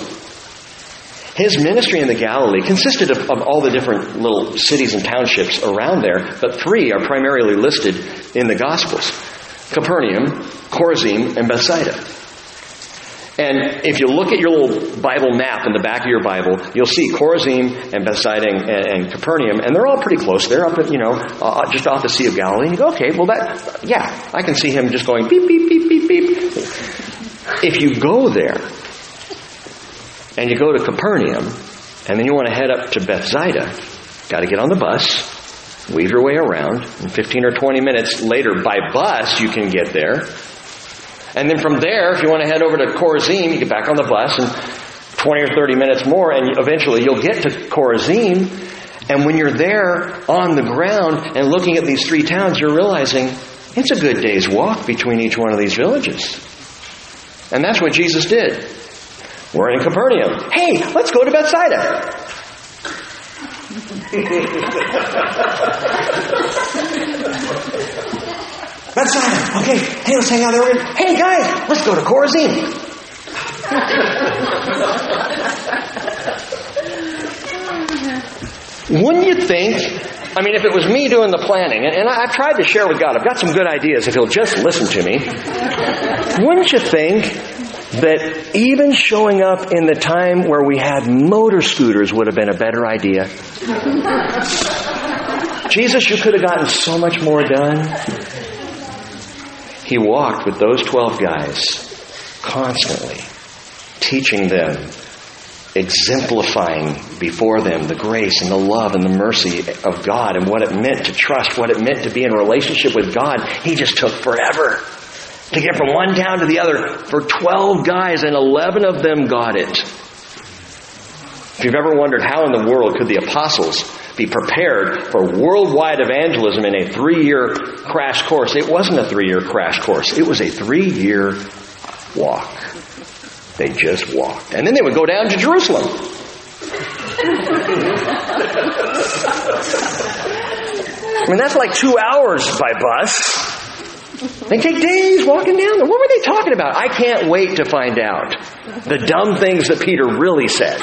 Speaker 1: His ministry in the Galilee consisted of, of, all the different little cities and townships around there, but three are primarily listed in the Gospels Capernaum, Chorazin, and Bethsaida. And if you look at your little Bible map in the back of your Bible, you'll see Chorazin and Bethsaida and, and Capernaum, and they're all pretty close. They're up at, you know, uh, just off the Sea of Galilee. And you go, okay, well that, yeah, I can see him just going beep, beep, beep, beep, beep. If you go there, and you go to Capernaum, and then you want to head up to Bethsaida, got to get on the bus, weave your way around, and 15 or 20 minutes later by bus you can get there. And then from there, if you want to head over to Chorazin, you get back on the bus and 20 or 30 minutes more, and eventually you'll get to Chorazin. And when you're there on the ground and looking at these three towns, you're realizing it's a good day's walk between each one of these villages. And that's what Jesus did. We're in Capernaum. Hey, let's go to Bethsaida. That's Simon. Okay, hey, let's hang out there. Hey, guys, let's go to Chorazin. Wouldn't you think? I mean, if it was me doing the planning, and, and I, I've tried to share with God, I've got some good ideas if He'll just listen to me. Wouldn't you think that even showing up in the time where we had motor scooters would have been a better idea? Jesus, you could have gotten so much more done. He walked with those 12 guys constantly, teaching them exemplifying before them the grace and the love and the mercy of God and what it meant to trust, what it meant to be in relationship with God. He just took forever to get from one town to the other for 12 guys, and 11 of them got it. If you've ever wondered how in the world could the apostles be prepared for worldwide evangelism in a three year crash course, it wasn't a three year crash course, it was a three year walk. They just walked. And then they would go down to Jerusalem. I mean, that's like two hours by bus. They take days walking down there. What were they talking about? I can't wait to find out the dumb things that Peter really said.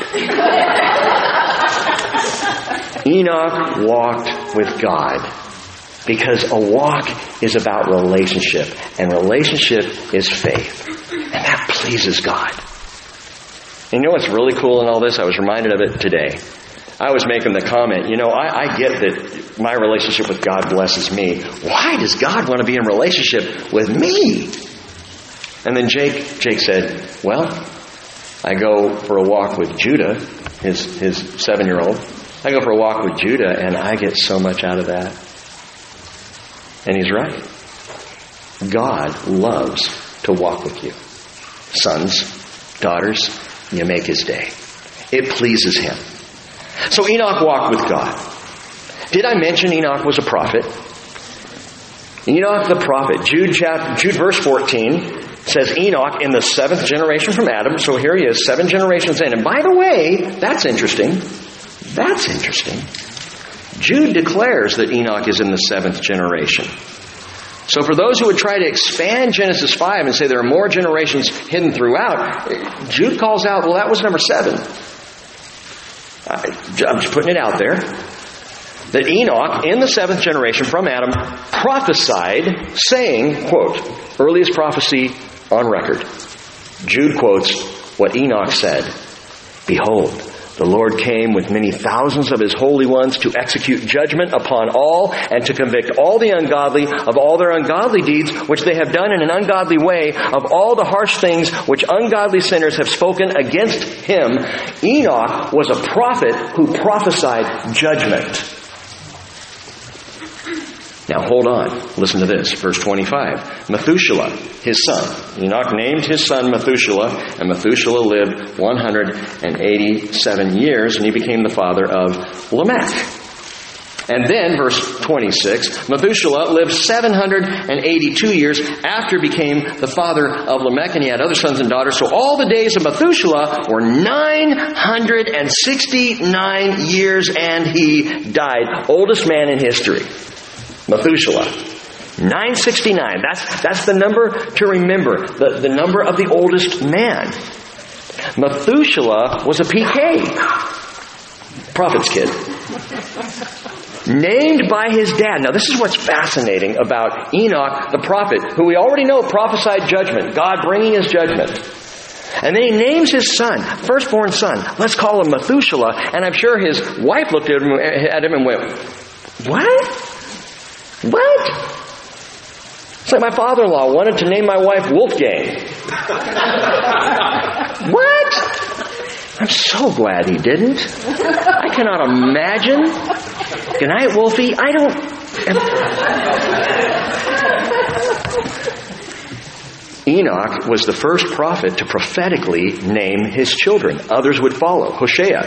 Speaker 1: Enoch walked with God because a walk is about relationship, and relationship is faith. And that pleases God. And you know what's really cool in all this? I was reminded of it today. I was making the comment, you know, I, I, get that my relationship with God blesses me. Why does God want to be in relationship with me? And then Jake, Jake said, well, I go for a walk with Judah, his, his seven year old. I go for a walk with Judah and I get so much out of that. And he's right. God loves to walk with you. Sons, daughters, you make his day. It pleases him. So Enoch walked with God. Did I mention Enoch was a prophet? Enoch the prophet, Jude chapter, Jude verse 14 says Enoch in the seventh generation from Adam. So here he is, seven generations in. And by the way, that's interesting. That's interesting. Jude declares that Enoch is in the seventh generation. So for those who would try to expand Genesis 5 and say there are more generations hidden throughout, Jude calls out, well, that was number seven. I'm just putting it out there. That Enoch, in the seventh generation from Adam, prophesied, saying, quote, earliest prophecy on record. Jude quotes what Enoch said Behold, the Lord came with many thousands of his holy ones to execute judgment upon all and to convict all the ungodly of all their ungodly deeds which they have done in an ungodly way, of all the harsh things which ungodly sinners have spoken against him. Enoch was a prophet who prophesied judgment. Now hold on. Listen to this. Verse 25. Methuselah, his son. Enoch named his son Methuselah, and Methuselah lived 187 years, and he became the father of Lamech. And then, verse 26, Methuselah lived 782 years after became the father of Lamech, and he had other sons and daughters. So all the days of Methuselah were 969 years, and he died. Oldest man in history. Methuselah. 969. That's, that's the number to remember. The, the number of the oldest man. Methuselah was a PK. Prophet's kid. Named by his dad. Now, this is what's fascinating about Enoch the prophet, who we already know prophesied judgment, God bringing his judgment. And then he names his son, firstborn son. Let's call him Methuselah. And I'm sure his wife looked at him, at him and went, What? What? It's like my father in law wanted to name my wife Wolfgang. what? I'm so glad he didn't. I cannot imagine. Good night, Wolfie. I don't. Enoch was the first prophet to prophetically name his children. Others would follow. Hosea.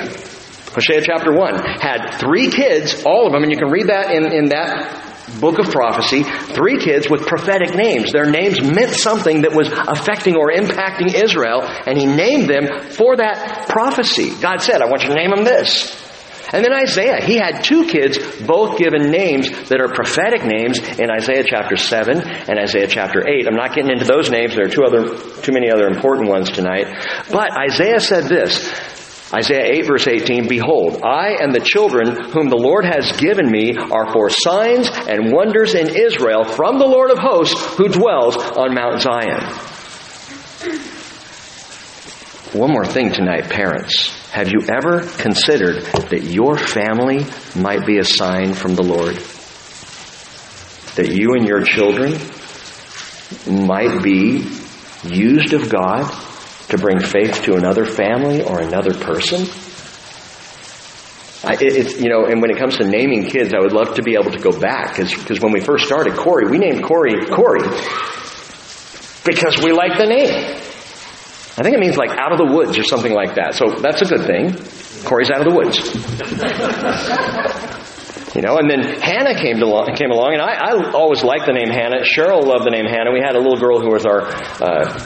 Speaker 1: Hosea chapter 1 had three kids, all of them, and you can read that in, in that book of prophecy, three kids with prophetic names. Their names meant something that was affecting or impacting Israel, and he named them for that prophecy. God said, I want you to name them this. And then Isaiah, he had two kids, both given names that are prophetic names in Isaiah chapter 7 and Isaiah chapter 8. I'm not getting into those names. There are two other, too many other important ones tonight. But Isaiah said this, Isaiah 8 verse 18, Behold, I and the children whom the Lord has given me are for signs and wonders in Israel from the Lord of hosts who dwells on Mount Zion. One more thing tonight, parents. Have you ever considered that your family might be a sign from the Lord? That you and your children might be used of God to bring faith to another family or another person? I, it, you know, and when it comes to naming kids, I would love to be able to go back because when we first started Corey, we named Corey Corey because we like the name. I think it means like out of the woods or something like that. So that's a good thing. Corey's out of the woods. you know, and then Hannah came, to, came along, and I, I always liked the name Hannah. Cheryl loved the name Hannah. We had a little girl who was our uh,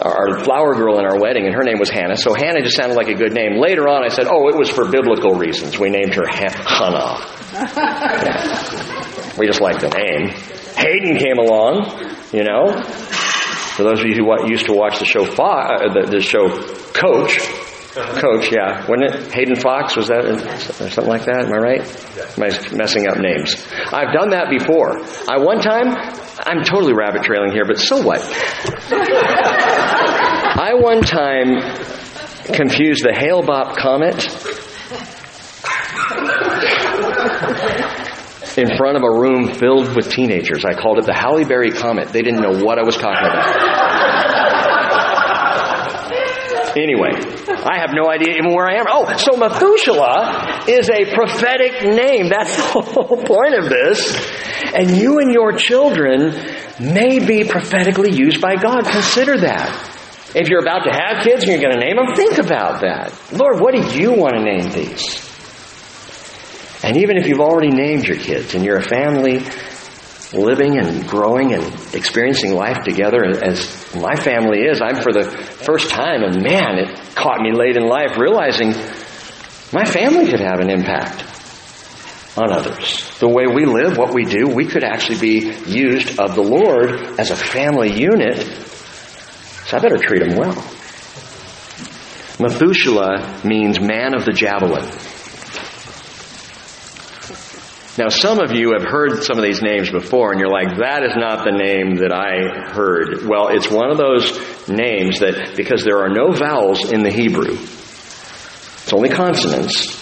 Speaker 1: our flower girl in our wedding, and her name was Hannah. So Hannah just sounded like a good name. Later on, I said, "Oh, it was for biblical reasons. We named her Hannah. we just liked the name." Hayden came along, you know. For those of you who used to watch the show, uh, the, the show Coach, Coach, yeah, wasn't it? Hayden Fox was that, something like that? Am I right? Am I messing up names? I've done that before. I one time, I'm totally rabbit trailing here, but so what? I one time confused the Hale-Bopp comet in front of a room filled with teenagers. I called it the Halle Berry Comet. They didn't know what I was talking about. anyway, I have no idea even where I am. Oh, so Methuselah is a prophetic name. That's the whole point of this. And you and your children may be prophetically used by God. Consider that. If you're about to have kids and you're going to name them, think about that. Lord, what do you want to name these? And even if you've already named your kids and you're a family living and growing and experiencing life together as my family is, I'm for the first time, and man, it caught me late in life realizing my family could have an impact on others. The way we live, what we do, we could actually be used of the Lord as a family unit. So I better treat them well. Methuselah means man of the javelin. Now, some of you have heard some of these names before, and you're like, that is not the name that I heard. Well, it's one of those names that, because there are no vowels in the Hebrew, it's only consonants.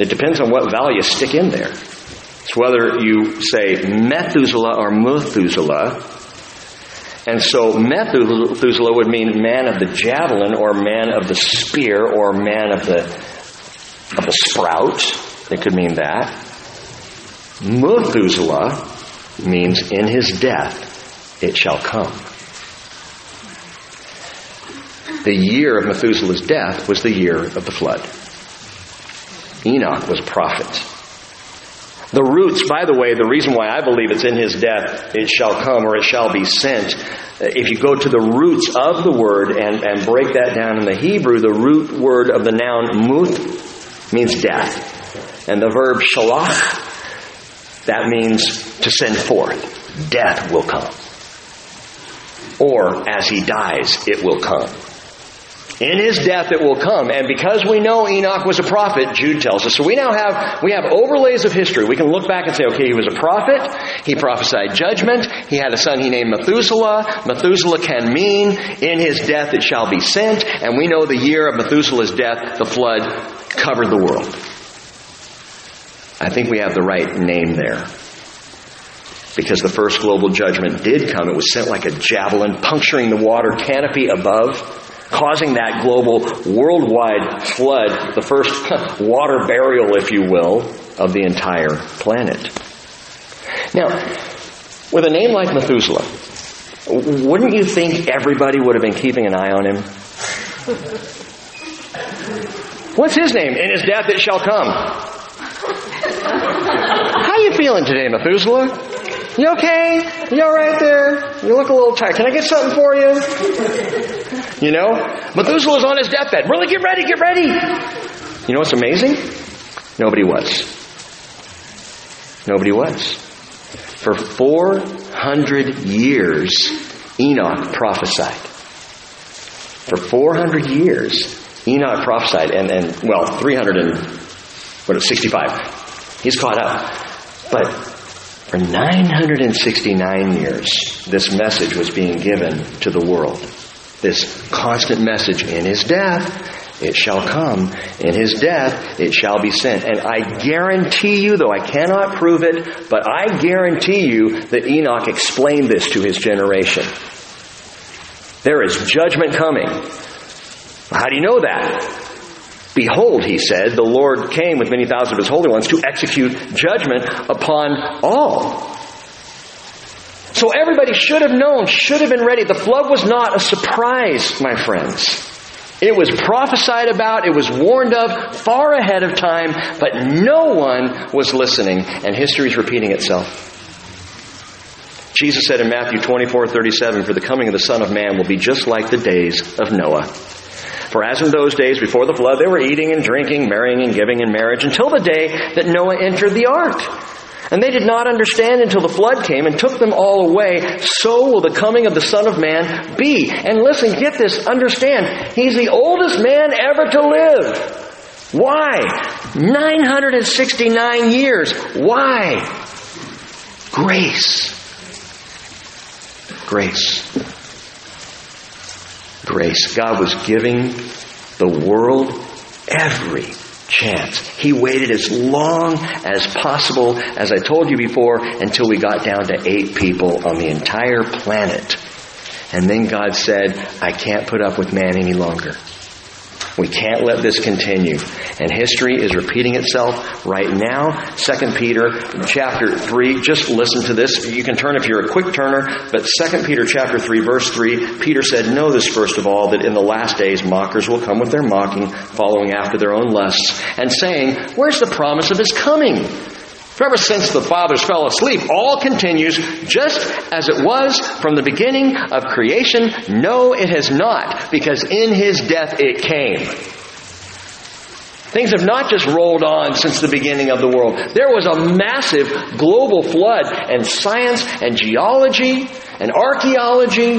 Speaker 1: It depends on what vowel you stick in there. It's whether you say Methuselah or Methuselah. And so Methuselah would mean man of the javelin or man of the spear or man of the, of the sprout. It could mean that. Methuselah means in his death it shall come. The year of Methuselah's death was the year of the flood. Enoch was a prophet. The roots, by the way, the reason why I believe it's in his death, it shall come or it shall be sent. Uh, if you go to the roots of the word and, and break that down in the Hebrew, the root word of the noun muth means death. And the verb shalach that means to send forth. Death will come. Or as he dies, it will come. In his death it will come. And because we know Enoch was a prophet, Jude tells us. So we now have, we have overlays of history. We can look back and say, okay, he was a prophet. He prophesied judgment. He had a son he named Methuselah. Methuselah can mean in his death it shall be sent. And we know the year of Methuselah's death, the flood covered the world. I think we have the right name there. Because the first global judgment did come. It was sent like a javelin, puncturing the water canopy above, causing that global worldwide flood, the first water burial, if you will, of the entire planet. Now, with a name like Methuselah, wouldn't you think everybody would have been keeping an eye on him? What's his name? In his death it shall come. How you feeling today, Methuselah? You okay? You all right there? You look a little tired. Can I get something for you? You know, Methuselah's on his deathbed. Really, get ready, get ready. You know what's amazing? Nobody was. Nobody was. For 400 years, Enoch prophesied. For 400 years, Enoch prophesied, and, and well, 300 and, what, 65. He's caught up. But for 969 years, this message was being given to the world. This constant message in his death, it shall come. In his death, it shall be sent. And I guarantee you, though I cannot prove it, but I guarantee you that Enoch explained this to his generation. There is judgment coming. How do you know that? Behold, he said, the Lord came with many thousands of his holy ones to execute judgment upon all. So everybody should have known, should have been ready. The flood was not a surprise, my friends. It was prophesied about, it was warned of far ahead of time, but no one was listening, and history is repeating itself. Jesus said in Matthew 24, 37, For the coming of the Son of Man will be just like the days of Noah. For as in those days before the flood, they were eating and drinking, marrying and giving in marriage until the day that Noah entered the ark. And they did not understand until the flood came and took them all away. So will the coming of the Son of Man be. And listen, get this, understand, he's the oldest man ever to live. Why? 969 years. Why? Grace. Grace grace. God was giving the world every chance. He waited as long as possible, as I told you before, until we got down to eight people on the entire planet. And then God said, I can't put up with man any longer. We can't let this continue. And history is repeating itself right now. Second Peter chapter 3, just listen to this. You can turn if you're a quick turner, but Second Peter chapter 3 verse 3, Peter said, Know this first of all, that in the last days mockers will come with their mocking, following after their own lusts, and saying, Where's the promise of his coming? For ever since the fathers fell asleep, all continues just as it was from the beginning of creation. No, it has not, because in his death it came. Things have not just rolled on since the beginning of the world. There was a massive global flood, and science and geology and archaeology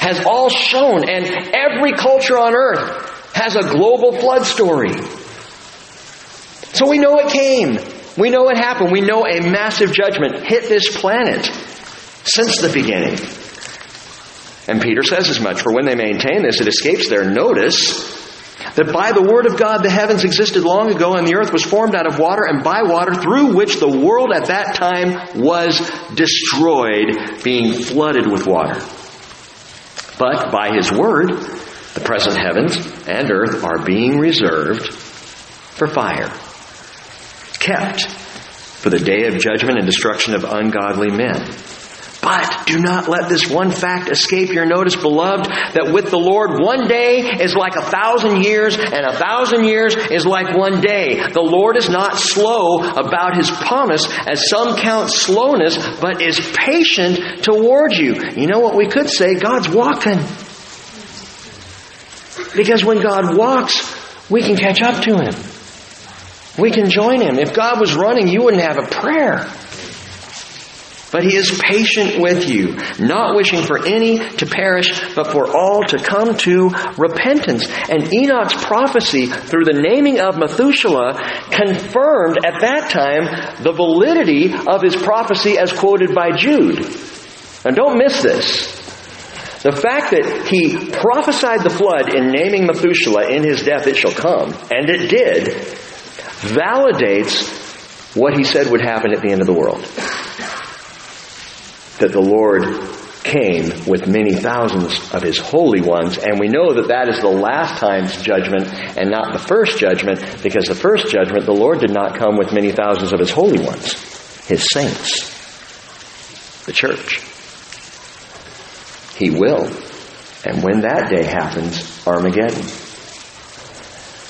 Speaker 1: has all shown, and every culture on earth has a global flood story. So we know it came. We know what happened. We know a massive judgment hit this planet since the beginning. And Peter says as much, for when they maintain this, it escapes their notice that by the word of God the heavens existed long ago and the earth was formed out of water and by water through which the world at that time was destroyed, being flooded with water. But by his word, the present heavens and earth are being reserved for fire kept for the day of judgment and destruction of ungodly men. But do not let this one fact escape your notice, beloved, that with the Lord one day is like a thousand years, and a thousand years is like one day. The Lord is not slow about his promise, as some count slowness, but is patient toward you. You know what we could say? God's walking. Because when God walks, we can catch up to him. We can join him. If God was running, you wouldn't have a prayer. But he is patient with you, not wishing for any to perish, but for all to come to repentance. And Enoch's prophecy through the naming of Methuselah confirmed at that time the validity of his prophecy as quoted by Jude. And don't miss this. The fact that he prophesied the flood in naming Methuselah in his death it shall come, and it did, validates what he said would happen at the end of the world. That the Lord came with many thousands of his holy ones, and we know that that is the last time's judgment and not the first judgment, because the first judgment, the Lord did not come with many thousands of his holy ones, his saints, the church. He will. And when that day happens, Armageddon.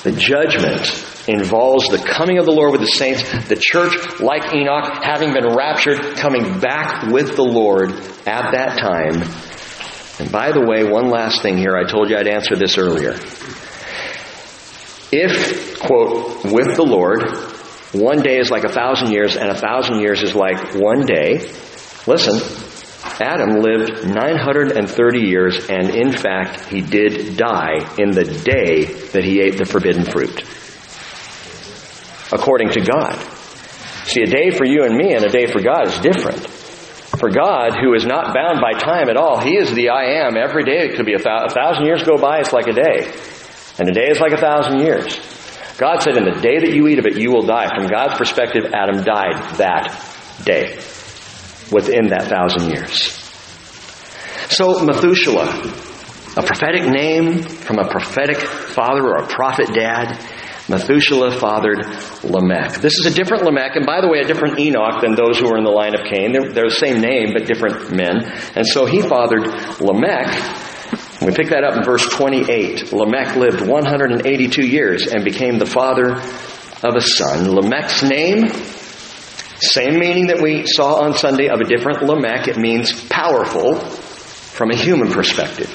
Speaker 1: The judgment involves the coming of the Lord with the saints, the church, like Enoch, having been raptured, coming back with the Lord at that time. And by the way, one last thing here. I told you I'd answer this earlier. If, quote, with the Lord, one day is like a thousand years and a thousand years is like one day, listen, Adam lived 930 years and in fact he did die in the day that he ate the forbidden fruit. According to God. See, a day for you and me and a day for God is different. For God, who is not bound by time at all, He is the I am. Every day it could be a, th- a thousand years go by, it's like a day. And a day is like a thousand years. God said, in the day that you eat of it, you will die. From God's perspective, Adam died that day, within that thousand years. So, Methuselah, a prophetic name from a prophetic father or a prophet dad, Methuselah fathered Lamech. This is a different Lamech, and by the way, a different Enoch than those who were in the line of Cain. They're, they're the same name, but different men. And so he fathered Lamech. We pick that up in verse 28. Lamech lived 182 years and became the father of a son. Lamech's name, same meaning that we saw on Sunday of a different Lamech. It means powerful from a human perspective,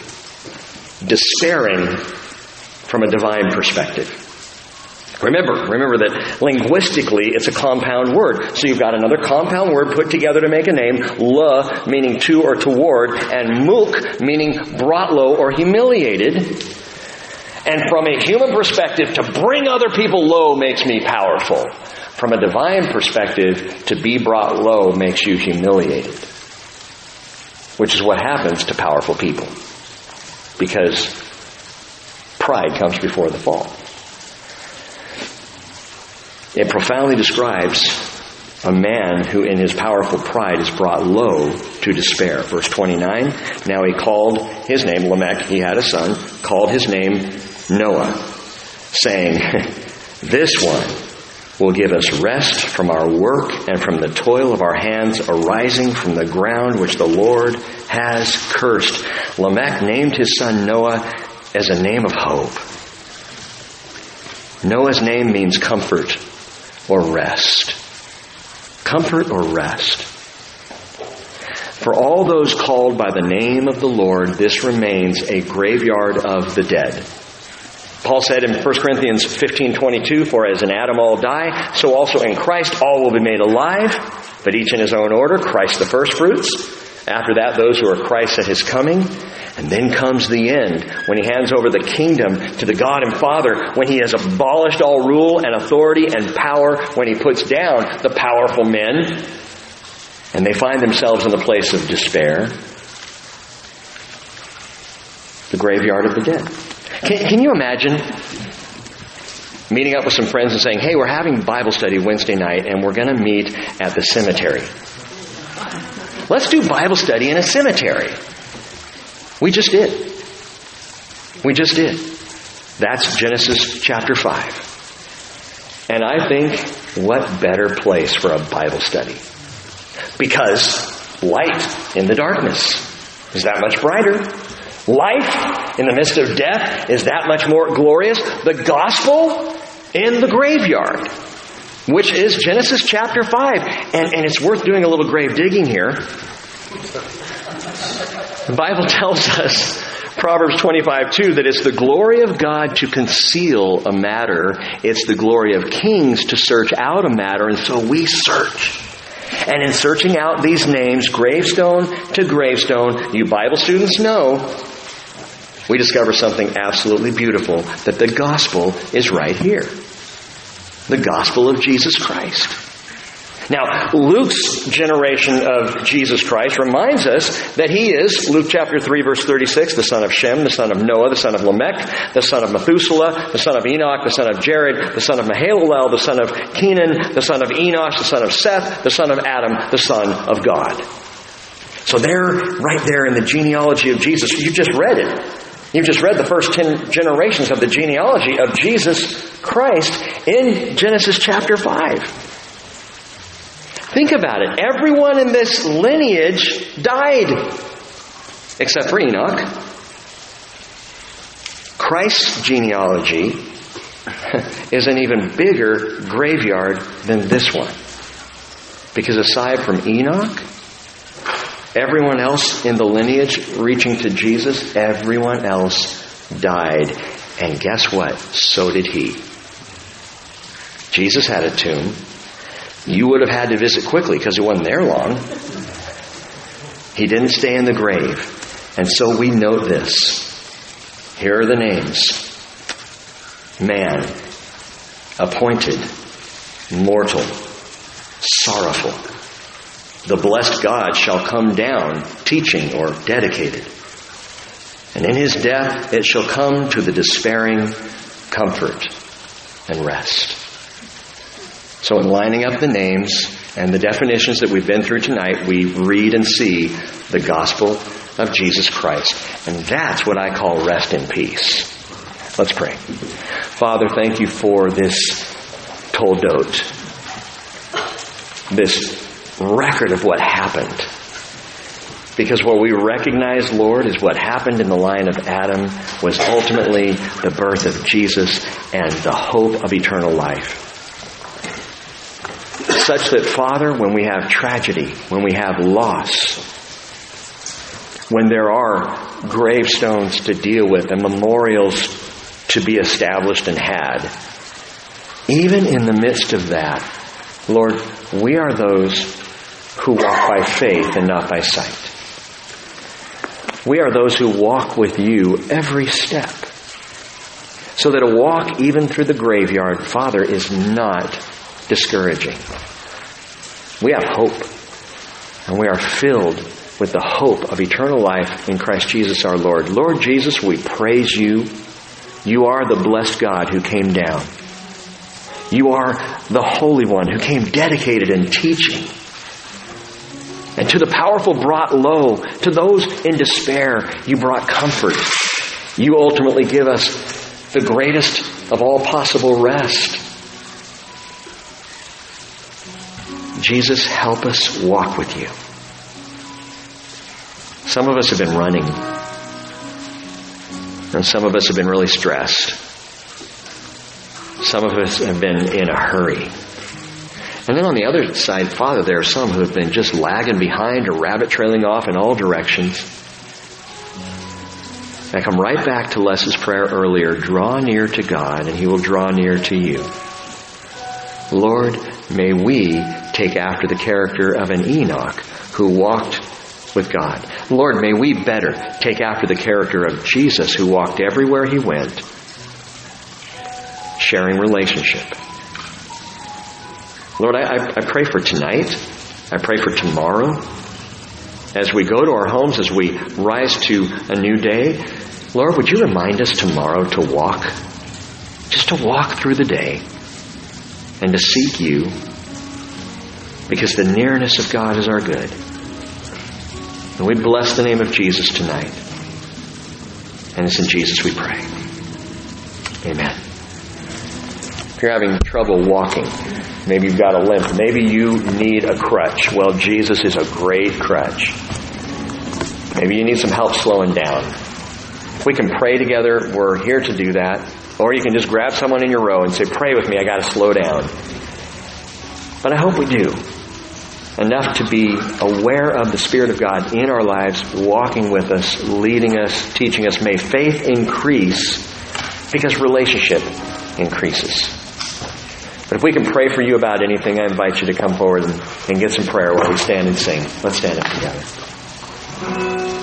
Speaker 1: despairing from a divine perspective. Remember, remember that linguistically it's a compound word. So you've got another compound word put together to make a name, la meaning to or toward, and mulk meaning brought low or humiliated. And from a human perspective, to bring other people low makes me powerful. From a divine perspective, to be brought low makes you humiliated. Which is what happens to powerful people. Because pride comes before the fall. It profoundly describes a man who in his powerful pride is brought low to despair. Verse 29, now he called his name Lamech, he had a son, called his name Noah, saying, this one will give us rest from our work and from the toil of our hands arising from the ground which the Lord has cursed. Lamech named his son Noah as a name of hope. Noah's name means comfort or rest. Comfort or rest. For all those called by the name of the Lord, this remains a graveyard of the dead. Paul said in 1 Corinthians 15:22, "For as in Adam all die, so also in Christ all will be made alive, but each in his own order, Christ the firstfruits, after that those who are Christ at his coming, and then comes the end when he hands over the kingdom to the God and Father, when he has abolished all rule and authority and power, when he puts down the powerful men, and they find themselves in the place of despair. The graveyard of the dead. Can, can you imagine meeting up with some friends and saying, hey, we're having Bible study Wednesday night and we're going to meet at the cemetery? Let's do Bible study in a cemetery. We just did. We just did. That's Genesis chapter 5. And I think what better place for a Bible study? Because light in the darkness is that much brighter. Life in the midst of death is that much more glorious. The gospel in the graveyard, which is Genesis chapter 5. And, and it's worth doing a little grave digging here. The Bible tells us, Proverbs 25, 2, that it's the glory of God to conceal a matter. It's the glory of kings to search out a matter, and so we search. And in searching out these names, gravestone to gravestone, you Bible students know, we discover something absolutely beautiful that the gospel is right here. The gospel of Jesus Christ. Now, Luke's generation of Jesus Christ reminds us that he is, Luke chapter 3 verse 36, the son of Shem, the son of Noah, the son of Lamech, the son of Methuselah, the son of Enoch, the son of Jared, the son of Mahalalel, the son of Kenan, the son of Enosh, the son of Seth, the son of Adam, the son of God. So they're right there in the genealogy of Jesus. You just read it. You've just read the first 10 generations of the genealogy of Jesus Christ in Genesis chapter 5. Think about it. Everyone in this lineage died, except for Enoch. Christ's genealogy is an even bigger graveyard than this one. Because aside from Enoch, everyone else in the lineage reaching to Jesus, everyone else died. And guess what? So did he. Jesus had a tomb. You would have had to visit quickly because he wasn't there long. He didn't stay in the grave. And so we note this. Here are the names man, appointed, mortal, sorrowful. The blessed God shall come down, teaching or dedicated. And in his death it shall come to the despairing comfort and rest. So, in lining up the names and the definitions that we've been through tonight, we read and see the gospel of Jesus Christ. And that's what I call rest in peace. Let's pray. Father, thank you for this toldot, this record of what happened. Because what we recognize, Lord, is what happened in the line of Adam was ultimately the birth of Jesus and the hope of eternal life such that, Father, when we have tragedy, when we have loss, when there are gravestones to deal with and memorials to be established and had, even in the midst of that, Lord, we are those who walk by faith and not by sight. We are those who walk with you every step. So that a walk even through the graveyard, Father, is not discouraging. We have hope. And we are filled with the hope of eternal life in Christ Jesus our Lord. Lord Jesus, we praise you. You are the blessed God who came down. You are the Holy One who came dedicated in teaching. And to the powerful brought low. To those in despair, you brought comfort. You ultimately give us the greatest of all possible rest. Jesus, help us walk with you. Some of us have been running, and some of us have been really stressed. Some of us have been in a hurry. And then on the other side, Father, there are some who have been just lagging behind or rabbit trailing off in all directions. I come right back to Les's prayer earlier draw near to God, and He will draw near to you. Lord, may we take after the character of an Enoch who walked with God. Lord, may we better take after the character of Jesus who walked everywhere he went, sharing relationship. Lord, I, I pray for tonight. I pray for tomorrow. As we go to our homes, as we rise to a new day, Lord, would you remind us tomorrow to walk, just to walk through the day and to seek you because the nearness of God is our good. And we bless the name of Jesus tonight. And it's in Jesus we pray. Amen. If you're having trouble walking, maybe you've got a limp, maybe you need a crutch. Well, Jesus is a great crutch. Maybe you need some help slowing down. We can pray together. We're here to do that. Or you can just grab someone in your row and say, Pray with me, I got to slow down. But I hope we do enough to be aware of the Spirit of God in our lives, walking with us, leading us, teaching us. May faith increase because relationship increases. But if we can pray for you about anything, I invite you to come forward and, and get some prayer while we stand and sing. Let's stand up together.